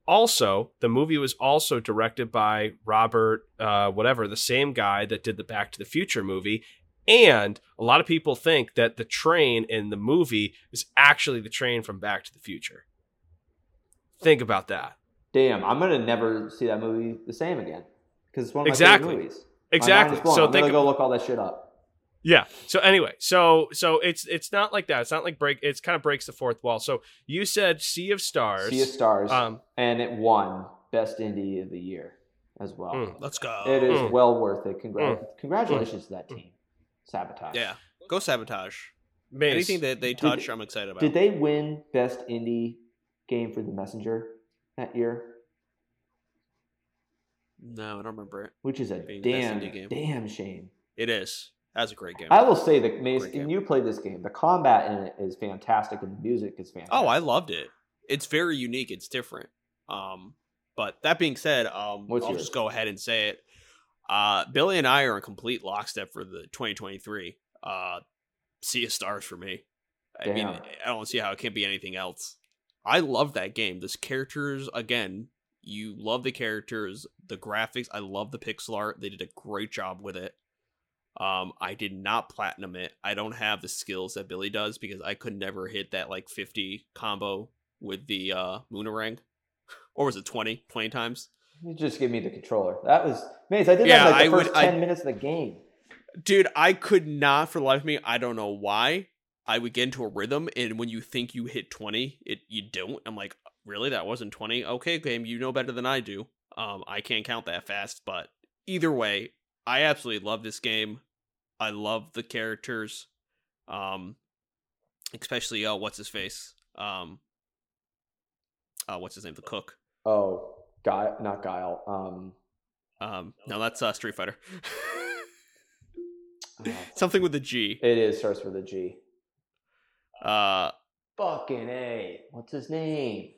also the movie was also directed by robert uh, whatever the same guy that did the back to the future movie and a lot of people think that the train in the movie is actually the train from back to the future think about that Damn, I'm gonna never see that movie the same again because it's one of my Exactly. favorite movies. Exactly so I'm think gonna go look all that shit up. Yeah. So anyway, so so it's it's not like that. It's not like break. It's kind of breaks the fourth wall. So you said Sea of Stars. Sea of Stars, Um, and it won Best Indie of the Year as well. Mm. Let's go. It is Mm. well worth it. Congra- Congratulations to that Mm. team. Sabotage. Yeah. Go sabotage. Mace. Anything that they touch, I'm excited about. Did they win Best Indie game for the Messenger that year? No, I don't remember it. Which is a Being damn, damn shame. It is. That's a great game. I will say that Mace, and you played this game. The combat in it is fantastic, and the music is fantastic. Oh, I loved it. It's very unique. It's different. Um, but that being said, um, I'll yours? just go ahead and say it. Uh, Billy and I are in complete lockstep for the 2023 uh, Sea of Stars for me. I mean, I don't see how it can't be anything else. I love that game. This characters again. You love the characters, the graphics. I love the pixel art. They did a great job with it. Um, I did not platinum it. I don't have the skills that Billy does because I could never hit that like 50 combo with the uh Moonerang. Or was it 20? 20 times? You just give me the controller. That was Mace. I did Yeah, that in like I the would- first I- ten minutes of the game. Dude, I could not for the life of me. I don't know why. I would get into a rhythm, and when you think you hit 20, it you don't. I'm like, really? That wasn't 20? Okay, game, you know better than I do. Um, I can't count that fast, but either way, I absolutely love this game. I love the characters. Um, especially uh, what's his face? Um, uh, what's his name? The cook. Oh, guy, not Guile. Um, Um, no, that's uh, Street Fighter. oh, Something with a G. it is starts with a G. Uh, Fucking a. What's his name?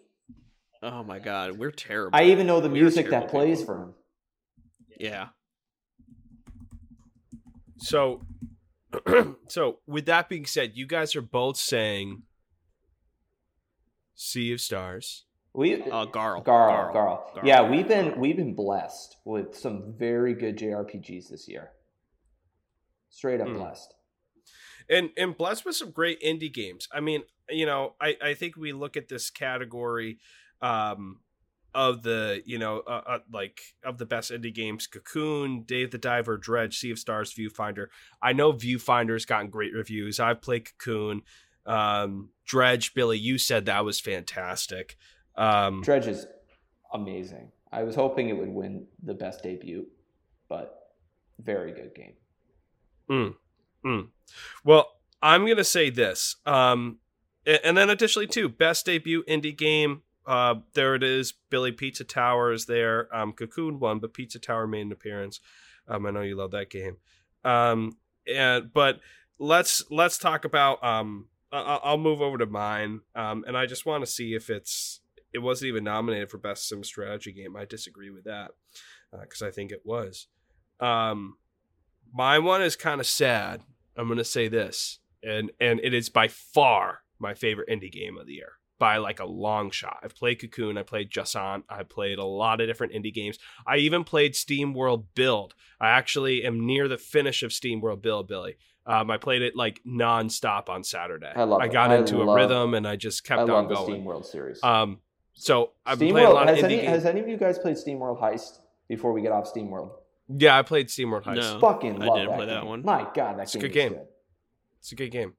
oh my god, we're terrible. I even know the music that plays people. for him. Yeah. So, so with that being said, you guys are both saying Sea of Stars. We Uh, Garl. Garl, Garl. Garl. Yeah, we've been we've been blessed with some very good JRPGs this year. Straight up Hmm. blessed. and and blessed with some great indie games. I mean, you know, I I think we look at this category um of the you know uh, uh, like of the best indie games cocoon dave the diver dredge sea of stars viewfinder i know viewfinder's gotten great reviews i've played cocoon um dredge billy you said that was fantastic um Dredge is amazing. I was hoping it would win the best debut, but very good game. Well, I'm gonna say this, um, and then additionally too, best debut indie game. Uh, there it is. Billy Pizza Tower is there. Um, Cocoon won, but Pizza Tower made an appearance. Um, I know you love that game. Um, and but let's let's talk about. Um, I- I'll move over to mine. Um, and I just want to see if it's it wasn't even nominated for best sim strategy game. I disagree with that because I think it was. Um, my one is kind of sad. I'm to say this, and and it is by far my favorite indie game of the year by like a long shot. I've played Cocoon, I played Jusant, I played a lot of different indie games. I even played Steam World Build. I actually am near the finish of Steam World Build, Billy. Um, I played it like nonstop on Saturday. I love I got I into a love- rhythm and I just kept I on love the going. Steam World series. Um, so I've Steam played a World lot of has indie any, games. has any of you guys played Steam World Heist before we get off Steam World? yeah, I played Steam World Heist. No. Fucking I didn't that play that one. My God, that's It's a game good is game. good. It's a good game.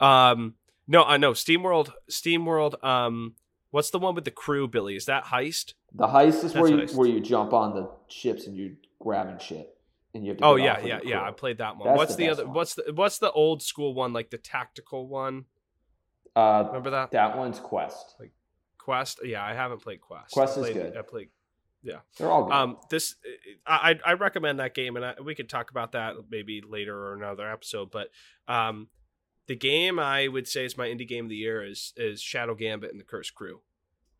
Um, no, I know Steam World. Steam World. Um, what's the one with the crew, Billy? Is that Heist? The heist is That's where you Heist. where you jump on the ships and you grabbing shit, and you have to. Oh yeah, yeah, yeah. I played that one. That's what's the the, other? one. What's the what's the old school one? Like the tactical one? Uh, Remember that that one's Quest. Like Quest? Yeah, I haven't played Quest. Quest I is played, good. I played. Yeah, they're all good. Um, this I I I recommend that game, and I, we could talk about that maybe later or another episode. But um, the game I would say is my indie game of the year is is Shadow Gambit and the Cursed Crew,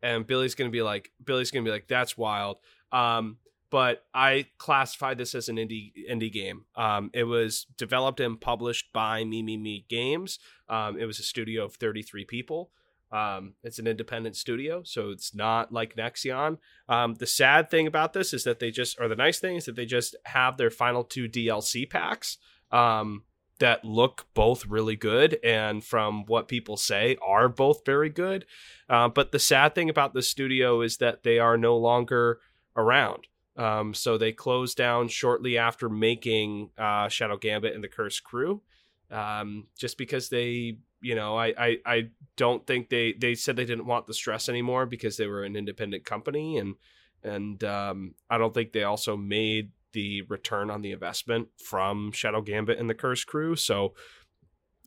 and Billy's gonna be like Billy's gonna be like that's wild. Um, but I classify this as an indie indie game. Um, it was developed and published by Mimimi Games. Um, it was a studio of 33 people. Um, it's an independent studio, so it's not like Nexon. Um, the sad thing about this is that they just, or the nice thing is that they just have their final two DLC packs um, that look both really good and from what people say are both very good. Uh, but the sad thing about the studio is that they are no longer around. Um, so they closed down shortly after making uh, Shadow Gambit and the Cursed Crew, um, just because they, you know, I, I I don't think they they said they didn't want the stress anymore because they were an independent company and and um, I don't think they also made the return on the investment from Shadow Gambit and the Curse Crew. So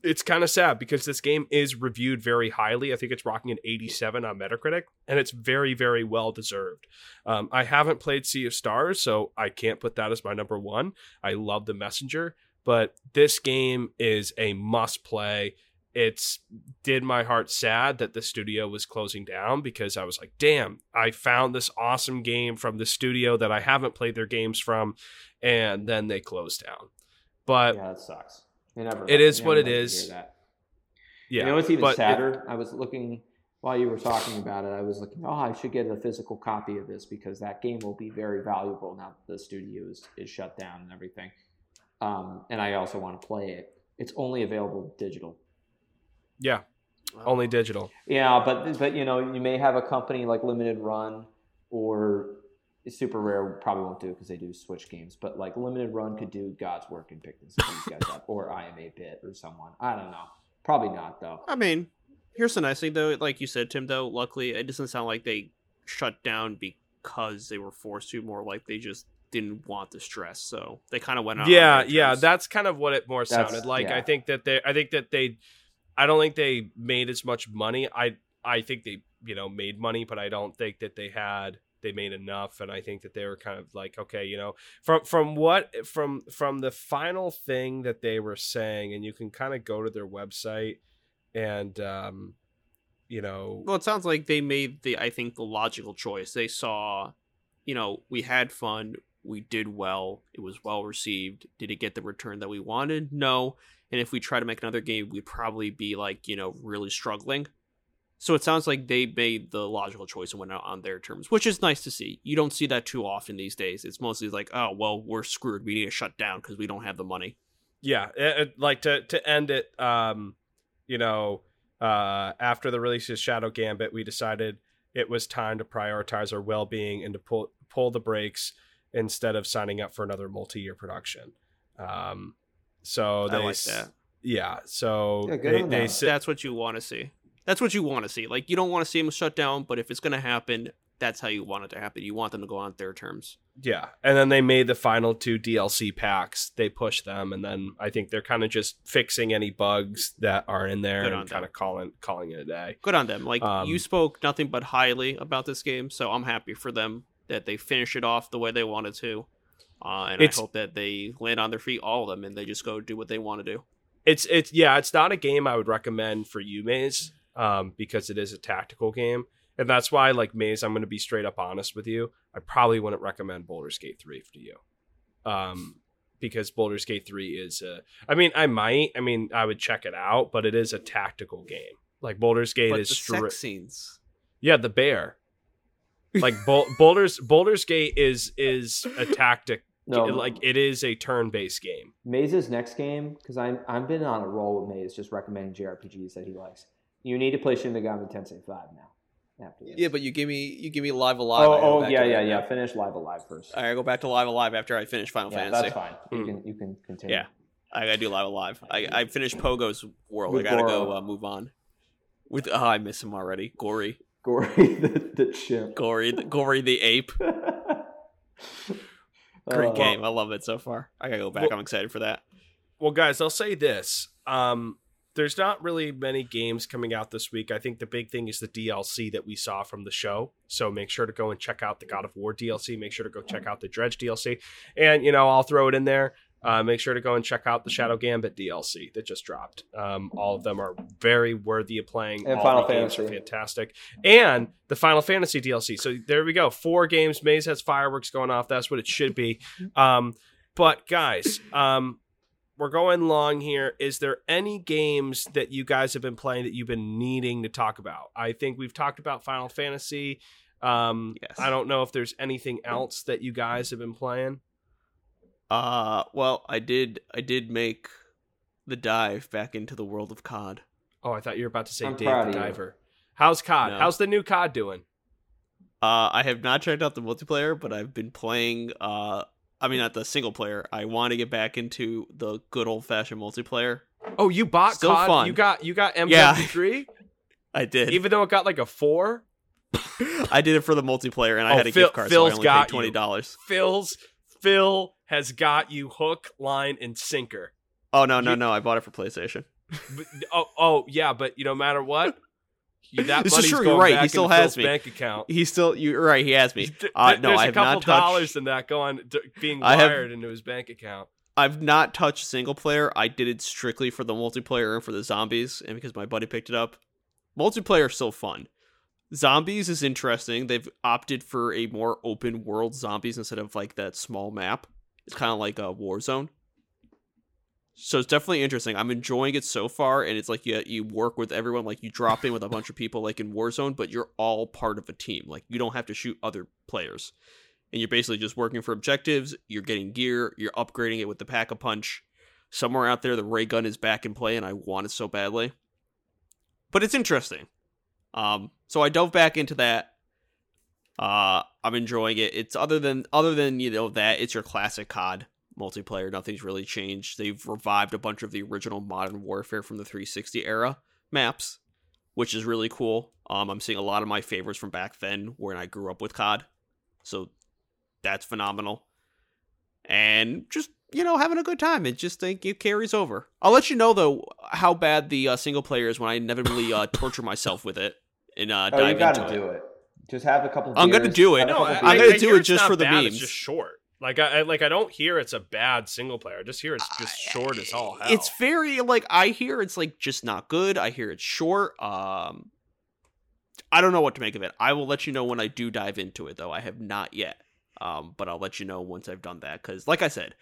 it's kind of sad because this game is reviewed very highly. I think it's rocking an 87 on Metacritic, and it's very, very well deserved. Um, I haven't played Sea of Stars, so I can't put that as my number one. I love The Messenger, but this game is a must play. It's did my heart sad that the studio was closing down because I was like, damn, I found this awesome game from the studio that I haven't played their games from, and then they closed down. But yeah, that sucks. You never It is what it is. yeah, you know what's even but it- sadder? I was looking while you were talking about it. I was looking. Oh, I should get a physical copy of this because that game will be very valuable now that the studio is, is shut down and everything. Um, and I also want to play it. It's only available digital. Yeah, only um, digital. Yeah, but but you know you may have a company like Limited Run or Super Rare probably won't do it because they do Switch games. But like Limited Run could do God's work and pick these guys up, or I am a bit or someone. I don't know. Probably not though. I mean, here's the nice thing though. Like you said, Tim. Though, luckily, it doesn't sound like they shut down because they were forced to. More like they just didn't want the stress, so they kind of went out. on yeah yeah that's kind of what it more That's- sounded like i think that they i think that they i don't think they made as much money i i think they you know made money but i don't think that they had they made enough and i think that they were kind of like okay you know from from what from from the final thing that they were saying and you can kind of go to their website and um you know Well, it sounds like they made the I think the logical choice. They saw, you know, we had fun, we did well, it was well received. Did it get the return that we wanted? No. And if we try to make another game, we'd probably be like, you know, really struggling. So it sounds like they made the logical choice and went out on their terms, which is nice to see. You don't see that too often these days. It's mostly like, oh, well, we're screwed. We need to shut down because we don't have the money. yeah it, it- like to to end it um you know uh after the release of shadow gambit we decided it was time to prioritize our well-being and to pull pull the brakes instead of signing up for another multi-year production um so they I like that. yeah so Yeah, they, they them. said That's what you want to see. That's what you want to see. Like you don't want to see them shut down, but if it's going to happen, that's how you want it to happen. You want them to go on their terms. Yeah, and then they made the final two DLC packs. They pushed them, and then I think they're kind of just fixing any bugs that are in there Good on and kind of calling calling it a day. Good on them. Like Um, you spoke nothing but highly about this game, so I'm happy for them that they finish it off the way they wanted to. Uh, and It's- I hope that they land on their feet, all of them, and they just go do what they want to do. It's it's yeah, it's not a game I would recommend for you, Maze, um, because it is a tactical game, and that's why like Maze, I'm going to be straight up honest with you. I probably wouldn't recommend Baldur's Gate three for you, um, because Baldur's Gate three is a. I mean, I might. I mean, I would check it out, but it is a tactical game. Like Baldur's Gate but is the stri- sex scenes. Yeah, the bear. Like Bol- Boulder's Baldur's Gate is is a tactic. No, Like it is a turn-based game. Maze's next game because I'm I've been on a roll with Maze, just recommending JRPGs that he likes. You need to play Shin Megami Tensei Five now. After this. Yeah, but you give me you give me Live Alive. Oh, oh yeah, yeah, yeah. Finish Live Alive first. All right, I go back to Live Alive after I finish Final yeah, Fantasy. that's fine. You Hmm. can you can continue. Yeah. I gotta do Live Alive. I I finished Pogo's World. With I gotta Goro. go uh, move on. With oh, I miss him already. Gori, Gori the, the chimp. Gori, the, Gori the ape. Great Uh, game. I love it so far. I gotta go back. Well- I'm excited for that. Well, guys, I'll say this. Um, there's not really many games coming out this week. I think the big thing is the DLC that we saw from the show. So make sure to go and check out the God of War DLC. Make sure to go check out the Dredge DLC. And, you know, I'll throw it in there. Uh, make sure to go and check out the Shadow Gambit DLC that just dropped. Um, all of them are very worthy of playing. And all Final the games are Fantasy. fantastic. And the Final Fantasy DLC. So there we go. Four games. Maze has fireworks going off. That's what it should be. Um, but guys, um, we're going long here. Is there any games that you guys have been playing that you've been needing to talk about? I think we've talked about Final Fantasy. Um, Yes. I don't know if there's anything else that you guys have been playing. Uh, well, I did. I did make the dive back into the world of COD. Oh, I thought you were about to say I'm Dave the. Diver. How's COD? No. How's the new COD doing? Uh, I have not checked out the multiplayer, but I've been playing. Uh, I mean, not the single player. I want to get back into the good old fashioned multiplayer. Oh, you bought Still COD? fun. You got you got Yeah. M73, I did. even though it got like a four. I did it for the multiplayer, and I Oh, had a Phil- gift card, Phil's so I only got paid twenty dollars. Phil's Phil has got you hook, line, and sinker. Oh no, no, You- no! I bought it for PlayStation. But, oh, oh yeah, but you no matter what, you, that This is money's true, going you're right, he still has Phil's me. bank account. He still, you're right. He has me. Uh, no, There's I a have couple not touched- dollars in that going being I have- wired into his bank account. I've not touched single player. I did it strictly for the multiplayer and for the zombies, and because my buddy picked it up. Multiplayer is still fun. Zombies is interesting. They've opted for a more open world zombies instead of like that small map. It's kind of like a Warzone. So it's definitely interesting. I'm enjoying it so far, and it's like you you work with everyone. Like you drop in with a bunch of people, like in Warzone, but you're all part of a team. Like you don't have to shoot other players, and you're basically just working for objectives. You're getting gear. You're upgrading it with the pack a punch. Somewhere out there, the ray gun is back in play, and I want it so badly. But it's interesting. Um, so I dove back into that. Uh, I'm enjoying it. It's other than other than you know that it's your classic COD multiplayer. Nothing's really changed. They've revived a bunch of the original Modern Warfare from the 360 era maps, which is really cool. Um, I'm seeing a lot of my favorites from back then when I grew up with COD, so that's phenomenal. And just you know having a good time. It just think it carries over. I'll let you know though how bad the uh, single player is when I inevitably uh, torture myself with it and uh, Oh, you dive got into to it. do it. Just have a couple. I'm gonna do it. No, I, I'm gonna I do it just for the bad, memes. It's just short. Like I, I like I don't hear it's a bad single player. I just hear it's just short as all hell. It's very like I hear it's like just not good. I hear it's short. Um I don't know what to make of it. I will let you know when I do dive into it though. I have not yet. Um but I'll let you know once I've done that cuz like I said,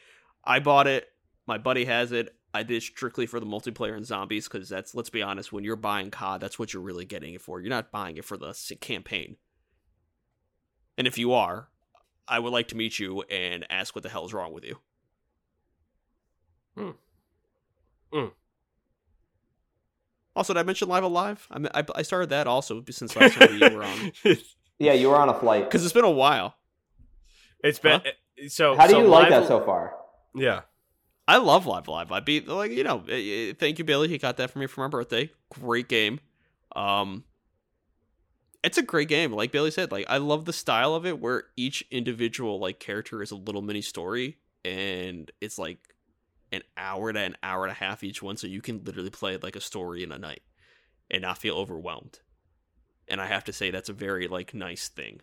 I bought it. My buddy has it. I did it strictly for the multiplayer and zombies cuz that's let's be honest, when you're buying COD, that's what you're really getting it for. You're not buying it for the campaign. And if you are, I would like to meet you and ask what the hell is wrong with you. Hmm. Hmm. Also, did I mention Live Alive? I, mean, I, I started that also since last time you were on. Yeah, you were on a flight. Because it's been a while. it's been so. How do so you like that so far? Yeah. I love Live Alive. I beat, like, you know, eh, eh, thank you, Billy. He got that for me for my birthday. Great game. Um, it's a great game. Like Bailey said, like, I love the style of it where each individual, like, character is a little mini story. And it's like an hour to an hour and a half each one. So you can literally play like a story in a night and not feel overwhelmed. And I have to say, that's a very, like, nice thing.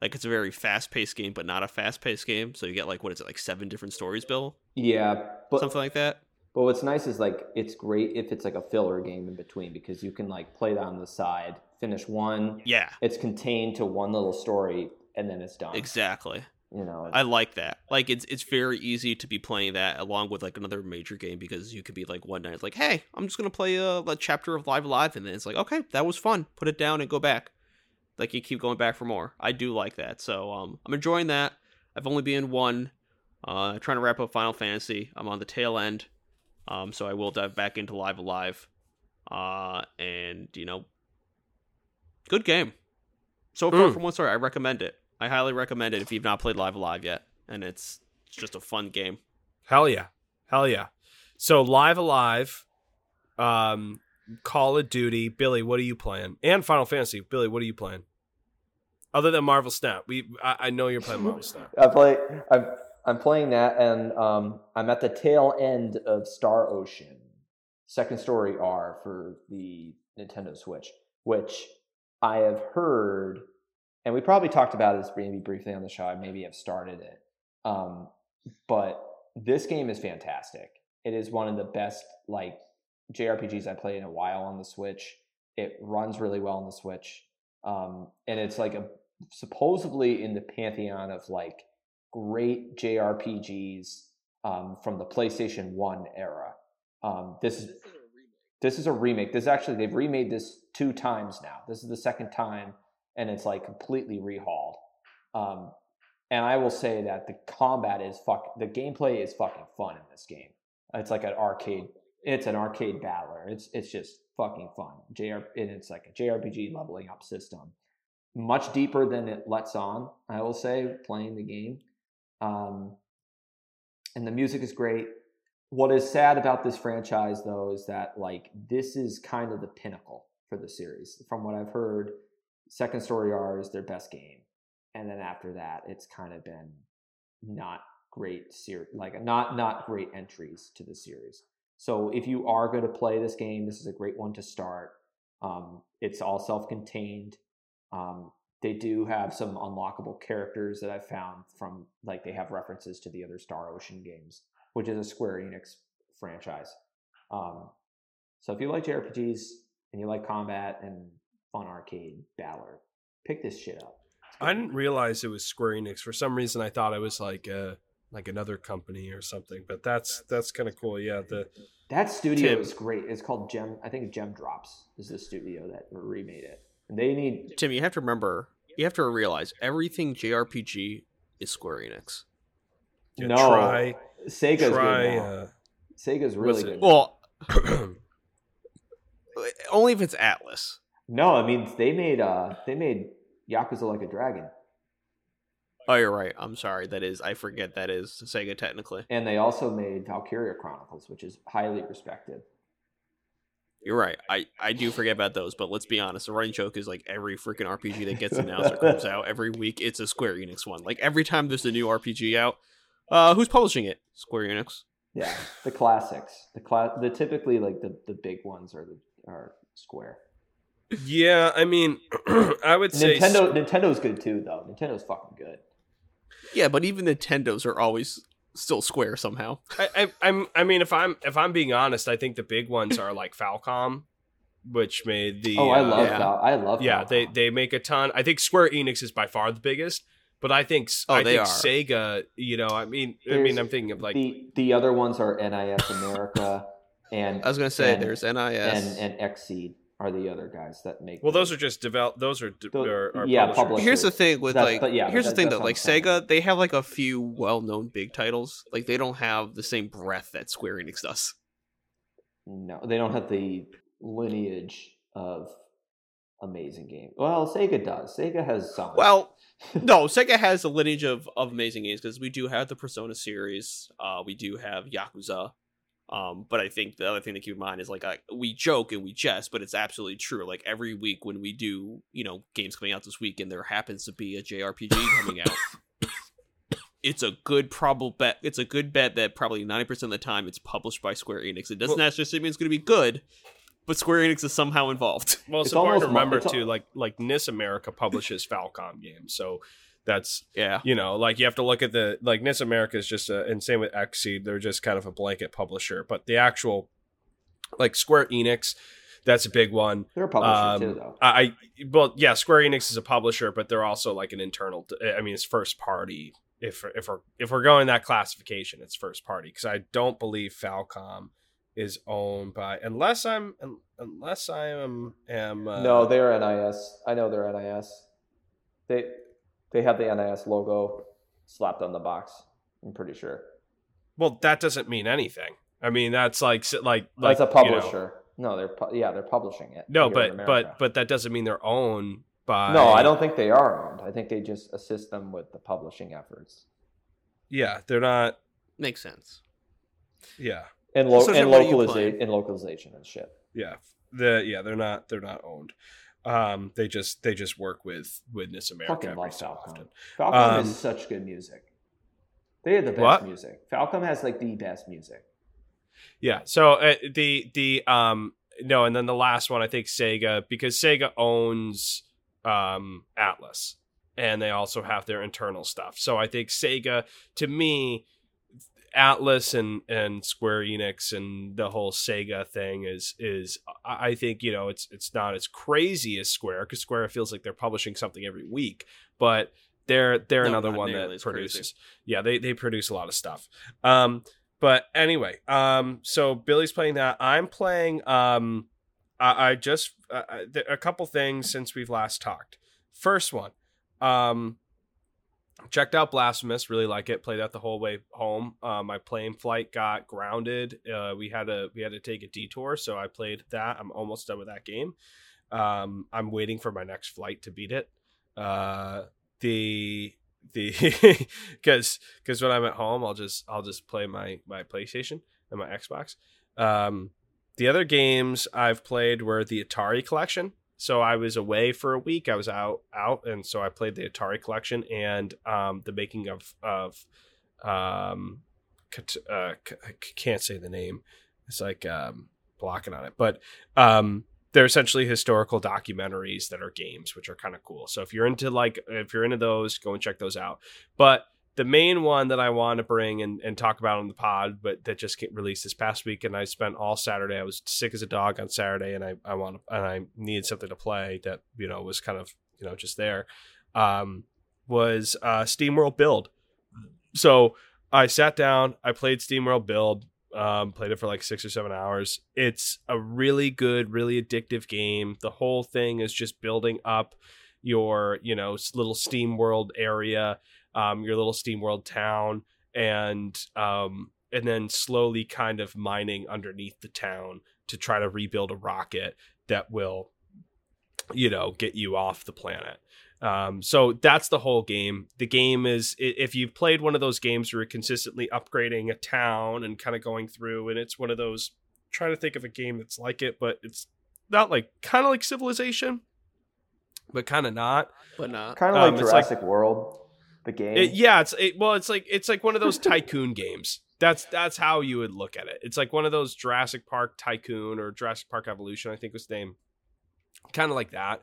Like, it's a very fast paced game, but not a fast paced game. So you get, like, what is it, like seven different stories, Bill? Yeah, but Something like that. but what's nice is like it's great if it's like a filler game in between because you can like play that on the side, finish one. Yeah, It's contained to one little story, and then it's done. exactly. You know, I like that. Like it's it's very easy to be playing that along with like another major game because you could be like one night like, hey, I'm just gonna play a, a chapter of Live Live, and then it's like, okay, that was fun. Put it down and go back. Like you keep going back for more. I do like that. So um, I'm enjoying that. I've only been one. Uh, trying to wrap up Final Fantasy. I'm on the tail end. Um, so I will dive back into Live Alive. Uh, and you know, good game. So far Mm. from one story, I recommend it. I highly recommend it if you've not played Live Alive yet, and it's it's just a fun game. Hell yeah. Hell yeah. So Live Alive, um, Call of Duty, Billy, what are you playing? And Final Fantasy, Billy, what are you playing? Other than Marvel Snap, we I, I know you're playing Marvel Snap. I play. I'm I'm playing that, and um, I'm at the tail end of Star Ocean, second story R for the Nintendo Switch, which I have heard, and we probably talked about this maybe briefly on the show. I maybe have started it, um, but this game is fantastic. It is one of the best like JRPGs I played in a while on the Switch. It runs really well on the Switch, um, and it's like a supposedly in the pantheon of like great JRPGs um, from the PlayStation One era. Um, this is this is a remake. This actually they've remade this two times now. This is the second time, and it's like completely rehauled. Um, and I will say that the combat is fuck. The gameplay is fucking fun in this game. It's like an arcade. It's an arcade battler. It's it's just fucking fun. JR and it's like a JRPG leveling up system. much deeper than it lets on. I will say, playing the game, um, and the music is great. What is sad about this franchise, though, is that like this is kind of the pinnacle for the series. From what I've heard, Second Story R is their best game, and then after that, it's kind of been not great series, like not not great entries to the series. So if you are going to play this game, this is a great one to start. Um, it's all self-contained. Um, they do have some unlockable characters that I've found from like they have references to the other Star Ocean games, which is a Square Enix franchise. Um, so if you like JRPGs and you like combat and fun arcade battler, pick this shit up. I didn't realize it was Square Enix. For some reason, I thought it was like uh like another company or something. But that's that's kind of cool. Yeah, the that studio Tim. is great. It's called Gem. I think Gem Drops is the studio that remade it. And they need Tim, you have to remember, you have to realize everything JRPG is Square Enix. yeah, no try Sega's try. good now. Uh, Sega's really it- good. Well, only if it's Atlus. no, I mean they made uh they made Yakuza Like a Dragon, Oh, you're right. I'm sorry. That is, I forget that is Sega technically. and they also made Valkyria Chronicles, which is highly respected. You're right. I, I do forget about those, but let's be honest. The running joke is like every freaking RPG that gets announced or comes out every week, it's a Square Enix one. Like every time there's a new RPG out, uh, who's publishing it? Square Enix. Yeah, the classics, the cla- the typically like the the big ones are the are Square. yeah, I mean, I would say Nintendo Nintendo's good too though. Nintendo's fucking good. Yeah, but even Nintendos are always still Square somehow. I, I, I'm. I mean, if I'm if I'm being honest, I think the big ones are like Falcom, which made the. oh, I uh, love yeah. Val- I love Yeah, they they make a ton. I think Square Enix is by far the biggest, but I think Oh, I they think are. Sega. You know, I mean, I mean, I'm thinking of like the the other ones are NIS America and I was gonna say and- there's NIS. and and Xseed are the other guys that make. Well, the- those are just develop. Those are, de- Tho- are, are yeah, publishers. publishers. Here's the thing with That's- like, but yeah, here's that- the thing that's though, like I'm saying. Sega, they have like a few well-known big titles. Like they don't have the same breadth that Square Enix does. no, they don't have the lineage of amazing games. Well, Sega does. Sega has some. Well, no, Sega has a lineage of, of amazing games because we do have the Persona series. Uh, we do have Yakuza. Um, but I think the other thing to keep in mind is like I, we joke and we jest, but it's absolutely true. Like every week when we do, you know, games coming out this week, and there happens to be a JRPG coming out, it's a good probable bet. It's a good bet that probably ninety percent of the time it's published by Square Enix. It doesn't Well- necessarily mean it's going to be good, but Square Enix is somehow involved. Well, It's it's important to almost remember it's too. Like like NIS America publishes Falcom games, so that's Yeah. you know like you have to look at the like NIS America is just a and same with Xseed. They're just kind of a blanket publisher, but the actual like Square Enix, that's a big one. they're a publisher Um, too, though. I, I well, yeah, Square Enix is a publisher, but they're also like an internal. I mean, it's first party. If if we're if we're going that classification, it's first party because I don't believe Falcom is owned by unless I'm unless I am am uh, no, they're NIS. I know they're NIS. They they have the NIS logo slapped on the box. I'm pretty sure. Well, that doesn't mean anything. I mean, that's like like like That's a you know- publisher. No, they're pu- yeah, they're publishing it. no, but but but that doesn't mean they're owned by. no, I don't think they are owned. I think they just assist them with the publishing efforts Yeah, they're not. Makes sense. Yeah, and lo- So, and localization and localization and shit. yeah. The yeah, they're not they're not owned. Um, they just they just work with with NIS America Fucking love so Falcom. often. Falcom Um, is such good music. They have the best What? music. Falcom has like the best music. Yeah. So uh, the the um no, and then the last one I think Sega because Sega owns um Atlus and they also have their internal stuff. So I think Sega to me Atlus and and Square Enix and the whole Sega thing is is I think you know it's it's not as crazy as Square because Square feels like they're publishing something every week, but they're they're No, another one that as crazy. produces. Yeah, they they produce a lot of stuff. Um, but anyway, um, so Billy's playing that. I'm playing. Um, I, I just uh, uh, a couple things since we've last talked. First one, um, checked out Blasphemous. Really like it. Played that the whole way home. Uh, my plane flight got grounded. Uh, we had to we had to take a detour, so I played that. I'm almost done with that game. Um, I'm waiting for my next flight to beat it. Uh, the the because because when I'm at home, I'll just I'll just play my my PlayStation and my Xbox. Um, the other games I've played were the Atari collection. So I was away for a week. I was out out, and so I played the Atari collection and um, the making of of um, uh, I can't say the name. It's like um, blocking on it, but um, they're essentially historical documentaries that are games, which are kind of cool. So if you're into like if you're into those, go and check those out. But the main one that I want to bring and, and talk about on the pod, but that just released this past week, and I spent all Saturday. I was sick as a dog on Saturday, and I I want and I needed something to play that you know was kind of you know just there. Um, was uh, SteamWorld Build. So I sat down, I played SteamWorld Build, um, played it for like six or seven hours. It's a really good, really addictive game. The whole thing is just building up your you know little steam world area um, your little steam world town, and um, and then slowly kind of mining underneath the town to try to rebuild a rocket that will, you know, get you off the planet. Um, so that's the whole game. The game is if you've played one of those games where you're consistently upgrading a town and kind of going through, and it's one of those. Trying to think of a game that's like it, but it's not like kind of like Civilization, but kind of not. But not kind of like um, Jurassic like, World the game. It, yeah, it's it, well, it's like it's like one of those tycoon games. That's that's how you would look at it. It's like one of those Jurassic Park Tycoon or Jurassic Park Evolution, I think was the name. Kind of like that.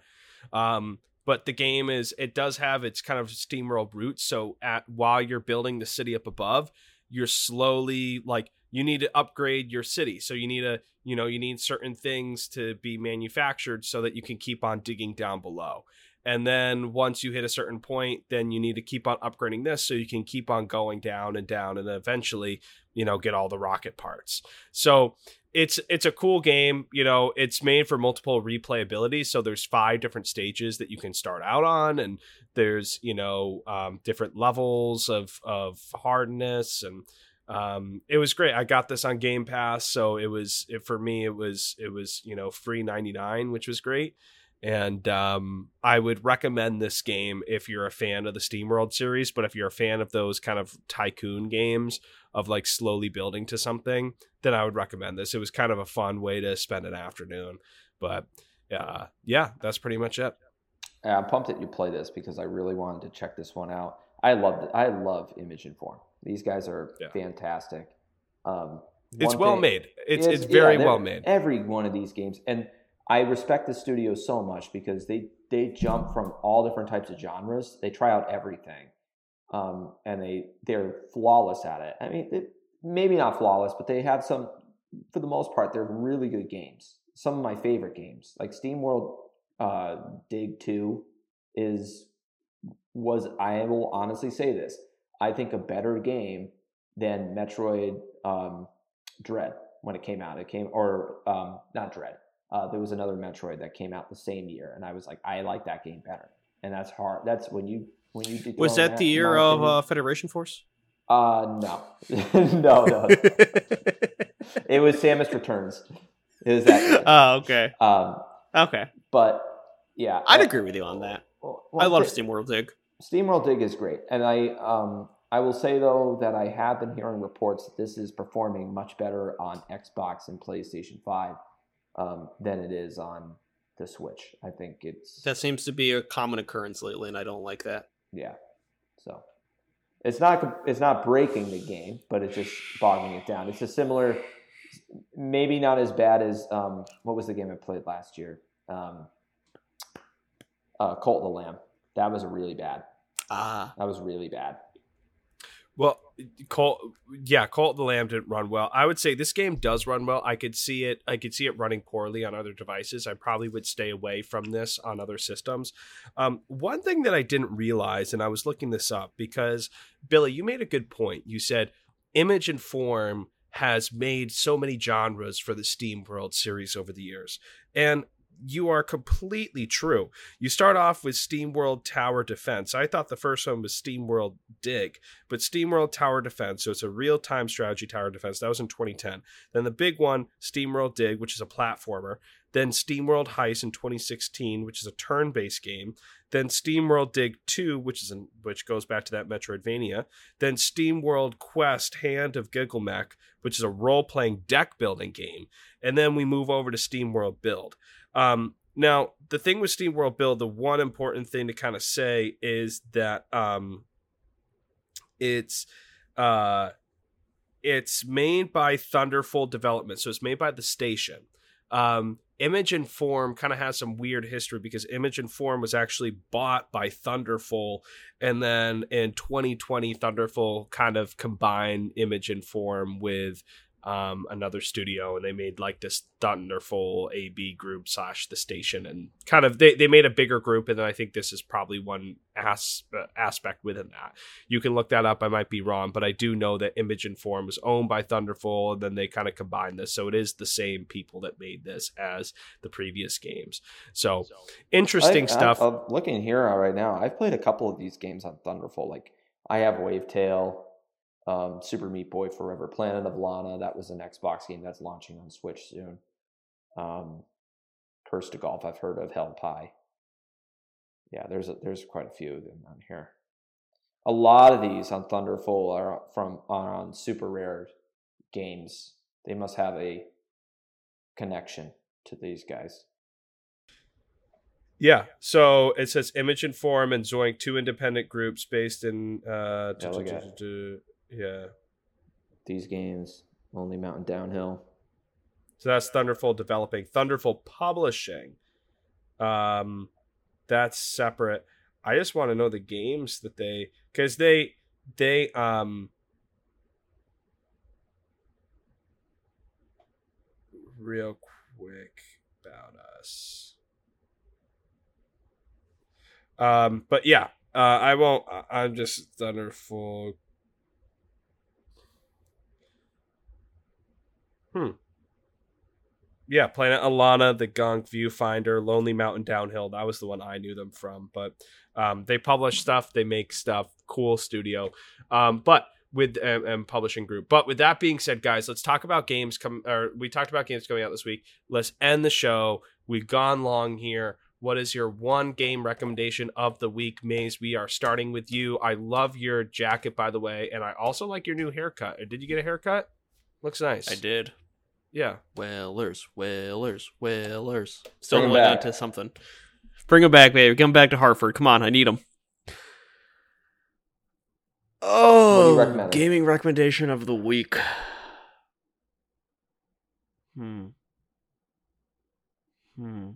Um, but the game is it does have its kind of steamroll roots. So at while you're building the city up above, you're slowly like you need to upgrade your city. So you need a you know you need certain things to be manufactured so that you can keep on digging down below and then once you hit a certain point then you need to keep on upgrading this so you can keep on going down and down and eventually you know get all the rocket parts so it's it's a cool game you know it's made for multiple replayability so there's five different stages that you can start out on and there's you know um, different levels of of hardness and um, it was great. I got this on Game Pass, so it was it, for me. It was it was you know free ninety nine, which was great and um, I would recommend this game if you're a fan of the SteamWorld series. But if you're a fan of those kind of tycoon games of like slowly building to something, then I would recommend this. It was kind of a fun way to spend an afternoon. But uh, yeah, that's pretty much it. I'm pumped that you play this because I really wanted to check this one out. I love. I love Image and Form. These guys are yeah. fantastic. Um, it's well thing, made. It's it's, it's very yeah, well made. Every one of these games and I respect the studio so much because they they jump from all different types of genres. They try out everything, um, and they they're flawless at it. I mean, maybe not flawless, but they have some. For the most part, they're really good games. Some of my favorite games, like SteamWorld uh, Dig Two, is was I will honestly say this. I think a better game than Metroid um, Dread when it came out. It came or um, not Dread uh, there was another Metroid that came out the same year, and I was like, I like that game better. And that's hard. That's when you when you was that, that the year of uh, Federation Force? Uh no, no, no. it was Samus Returns. It was that. Oh, okay. Um, okay. But yeah, I'd agree with you on that. Well, I love SteamWorld Dig. SteamWorld Dig is great, and I um I will say though that I have been hearing reports that this is performing much better on Xbox and PlayStation Five um, than it is on the Switch. I think it's that seems to be a common occurrence lately, and I don't like that. Yeah, so it's not it's not breaking the game, but it's just bogging it down. It's a similar, maybe not as bad as um, what was the game I played last year? Um, uh, Cult of the Lamb. That was really bad. Ah, that was really bad. Well, Colt, yeah, Cult the Lamb didn't run well. I would say this game does run well. I could see it. I could see it running poorly on other devices. I probably would stay away from this on other systems. Um, one thing that I didn't realize, and I was looking this up because Billy, you made a good point. You said image and form has made so many genres for the Steam World series over the years, and you are completely true. You start off with SteamWorld Tower Defense. I thought the first one was SteamWorld Dig, but SteamWorld Tower Defense, so it's a real time strategy tower defense. That was in 2010. Then the big one, SteamWorld Dig, which is a platformer. Then SteamWorld Heist in 2016, which is a turn based game. then SteamWorld Dig 2, which is an, which goes back to that Metroidvania, then SteamWorld Quest Hand of Gilgamech, which is a role-playing deck building game, and then we move over to SteamWorld Build. Um, now, the thing with SteamWorld Build, the one important thing to kind of say is that um, it's uh, it's made by Thunderful Development, so it's made by the station. Um, Image and Form kind of has some weird history because Image and Form was actually bought by Thunderful, and then in 2020, Thunderful kind of combined Image and Form with um, another studio, and they made like this Thunderful AB group slash the station, and kind of they, they made a bigger group, and then I think this is probably one as, uh, aspect within that. You can look that up. I might be wrong, but I do know that Image and Form was owned by Thunderful, and then they kind of combined this, so it is the same people that made this as the previous games. So interesting I, stuff. I, I'm looking here right now. I've played a couple of these games on Thunderful. Like I have Wavetail um, Super Meat Boy Forever, Planet of Lana. That was an Xbox game that's launching on Switch soon. Um, Cursed to Golf, I've heard of. Hell Pie. Yeah, there's a, there's quite a few of them on here. A lot of these on Thunderful are from are on super rare games. They must have a connection to these guys. Yeah. So it says Image and Form and Zoink, two independent groups based in uh Yeah, look at it. yeah. These games, only Mountain Downhill. So that's Thunderful developing. Thunderful publishing. Um that's separate. I just want to know the games that they cuz they they um real quick about us. Um but yeah, uh I won't I'm just Thunderful Hmm. Yeah, Planet of Lana, The Gunk, Viewfinder, Lonely Mountain Downhill. That was the one I knew them from. But um, they publish stuff, they make stuff. Cool studio. Um, but with um, um, publishing group. But with that being said, guys, let's talk about games. Come or we talked about games coming out this week. Let's end the show. We've gone long here. What is your one game recommendation of the week, Maze? We are starting with you. I love your jacket, by the way, and I also like your new haircut. Did you get a haircut? Looks nice. I did. Yeah. Whalers, whalers, whalers. Still Bring 'em holding on back. to something. Bring him back, baby. Come back to Hartford. Come on, I need him. Oh, recommend? gaming recommendation of the week. Hmm. Hmm.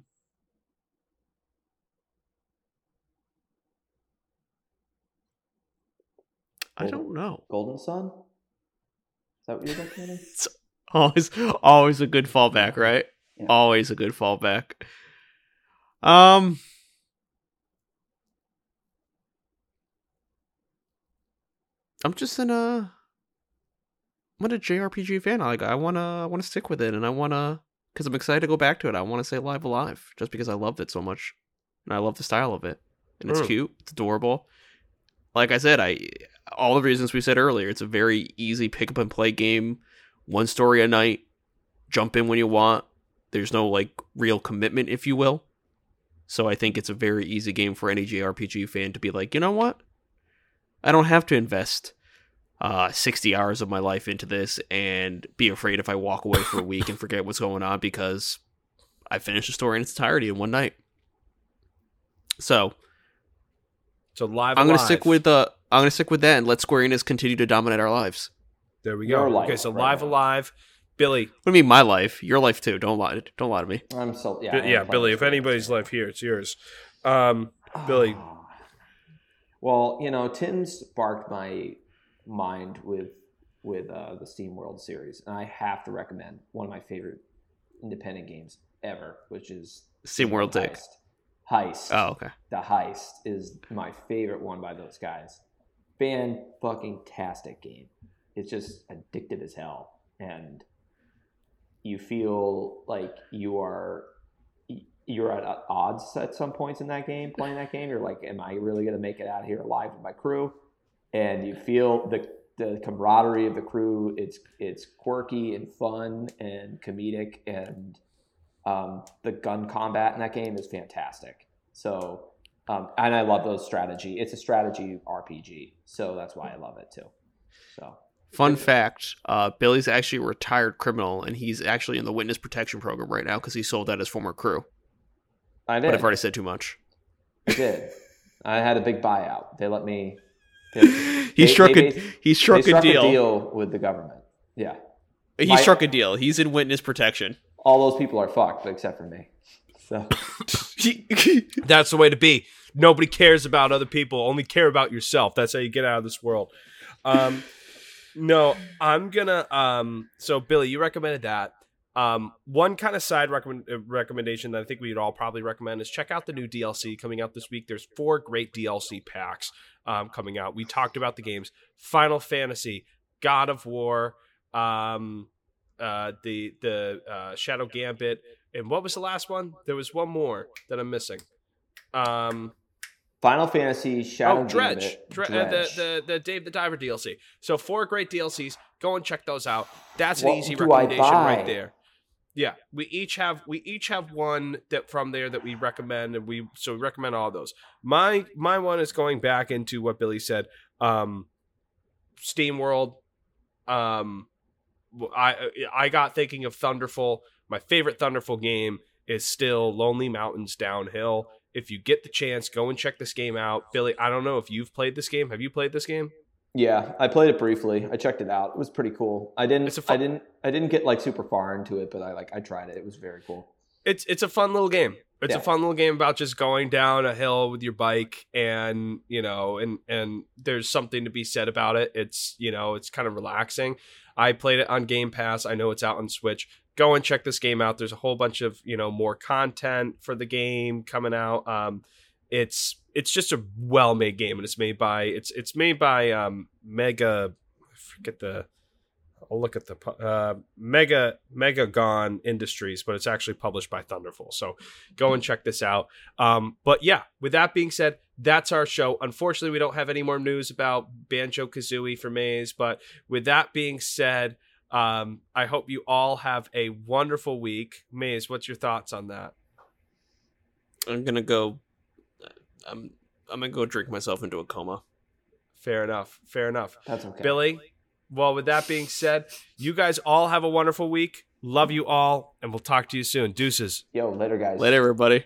I don't know. Golden Sun? Is that what you're recommending? It's always always a good fallback, right? Yeah. Always a good fallback. Um I'm just in a I'm a JRPG fan. Like I wanna I wanna stick with it and I wanna because I'm excited to go back to it. I wanna say Live Alive just because I loved it so much. And I love the style of it. And it's Mm. cute, it's adorable. Like I said, I all the reasons we said earlier, it's a very easy pick up and play game one story a night, jump in when you want. There's no like real commitment, if you will. So I think it's a very easy game for any JRPG fan to be like, you know what? I don't have to invest uh, 60 hours of my life into this and be afraid if I walk away for a week and forget what's going on because I finished the story in its entirety in one night. So So live. I'm gonna stick with uh, I'm gonna stick with that and let Square Enix continue to dominate our lives. There we Your go. life Okay, so right live now. alive, Billy. What do you mean my life? Your life too. Don't lie. Don't lie to me. I'm so yeah. Bi- I Yeah, Billy. If anybody's game. life here, it's yours. Um, Billy. Well, you know, Tim sparked my mind with with uh, the Steam World series, and I have to recommend one of my favorite independent games ever, which is Steam World Dig. Heist. Heist. Oh, okay. The Heist is my favorite one by those guys. Fan fucking tastic game. It's just addictive as hell, and you feel like you are you're at odds at some points in that game playing that game. You're like am i really going to make it out of here alive with my crew? And you feel the the camaraderie of the crew it's it's quirky and fun and comedic. And um, the gun combat in that game is fantastic. So Um, and I love those strategy. It's a strategy RPG, so that's why I love it too. So Fun fact: uh, Billy's actually a retired criminal, and he's actually in the witness protection program right now because he sold out his former crew. I did. But I've already said too much. I did. I had a big buyout. They let me. They, he they- struck they a he struck, they struck a deal. deal with the government. Yeah, He My- struck a deal. He's in witness protection. all those people are fucked except for me. So That's the way to be. Nobody cares about other people. Only care about yourself. That's how you get out of this world. Um, no, I'm gonna. Um, so Billy, you recommended that. Um, one kind of side recommend, uh, recommendation that I think we'd all probably recommend is check out the new DLC coming out this week. There's four great DLC packs um, coming out. We talked about the games: Final Fantasy, God of War, um, uh, the the uh, Shadow Gambit, and what was the last one? There was one more that I'm missing. Um, Final Fantasy Shadow oh, Dredge, Gambit, uh, Dredge. the the the Dave the Diver DLC. So four great DLCs. Go and check those out. That's an What easy recommendation right there. Yeah, we each have we each have one that from there that we recommend, and we so we recommend all those. My my one is going back into what Billy said. Um, Steam World. Um, I I got thinking of Thunderful. My favorite Thunderful game is still Lonely Mountains Downhill. If you get the chance, go and check this game out. Billy, I don't know if you've played this game. Have you played this game? Yeah, I played it briefly. I checked it out. It was pretty cool. I didn't. Fun- I didn't. I didn't get like super far into it, but I like. I tried it. It was very cool. It's it's a fun little game. It's Yeah. a fun little game about just going down a hill with your bike and, you know, and and there's something to be said about it. It's, you know, it's kind of relaxing. I played it on Game Pass. I know it's out on Switch. Go and check this game out. There's a whole bunch of, you know, more content for the game coming out. Um it's it's just a well-made game and it's made by it's it's made by um Mega I forget the I'll look at the uh, Mega Megagon Industries, but it's actually published by Thunderful. So go and check this out. Um, but yeah, with that being said, that's our show. Unfortunately, we don't have any more news about Banjo Kazooie for Maze. But with that being said, um, I hope you all have a wonderful week. Maze, what's your thoughts on that? I'm gonna go. I'm I'm gonna go drink myself into a coma. Fair enough. Fair enough. That's okay. Billy, well, with that being said, you guys all have a wonderful week. Love you all, and we'll talk to you soon. Deuces. Yo, later, guys. Later, everybody.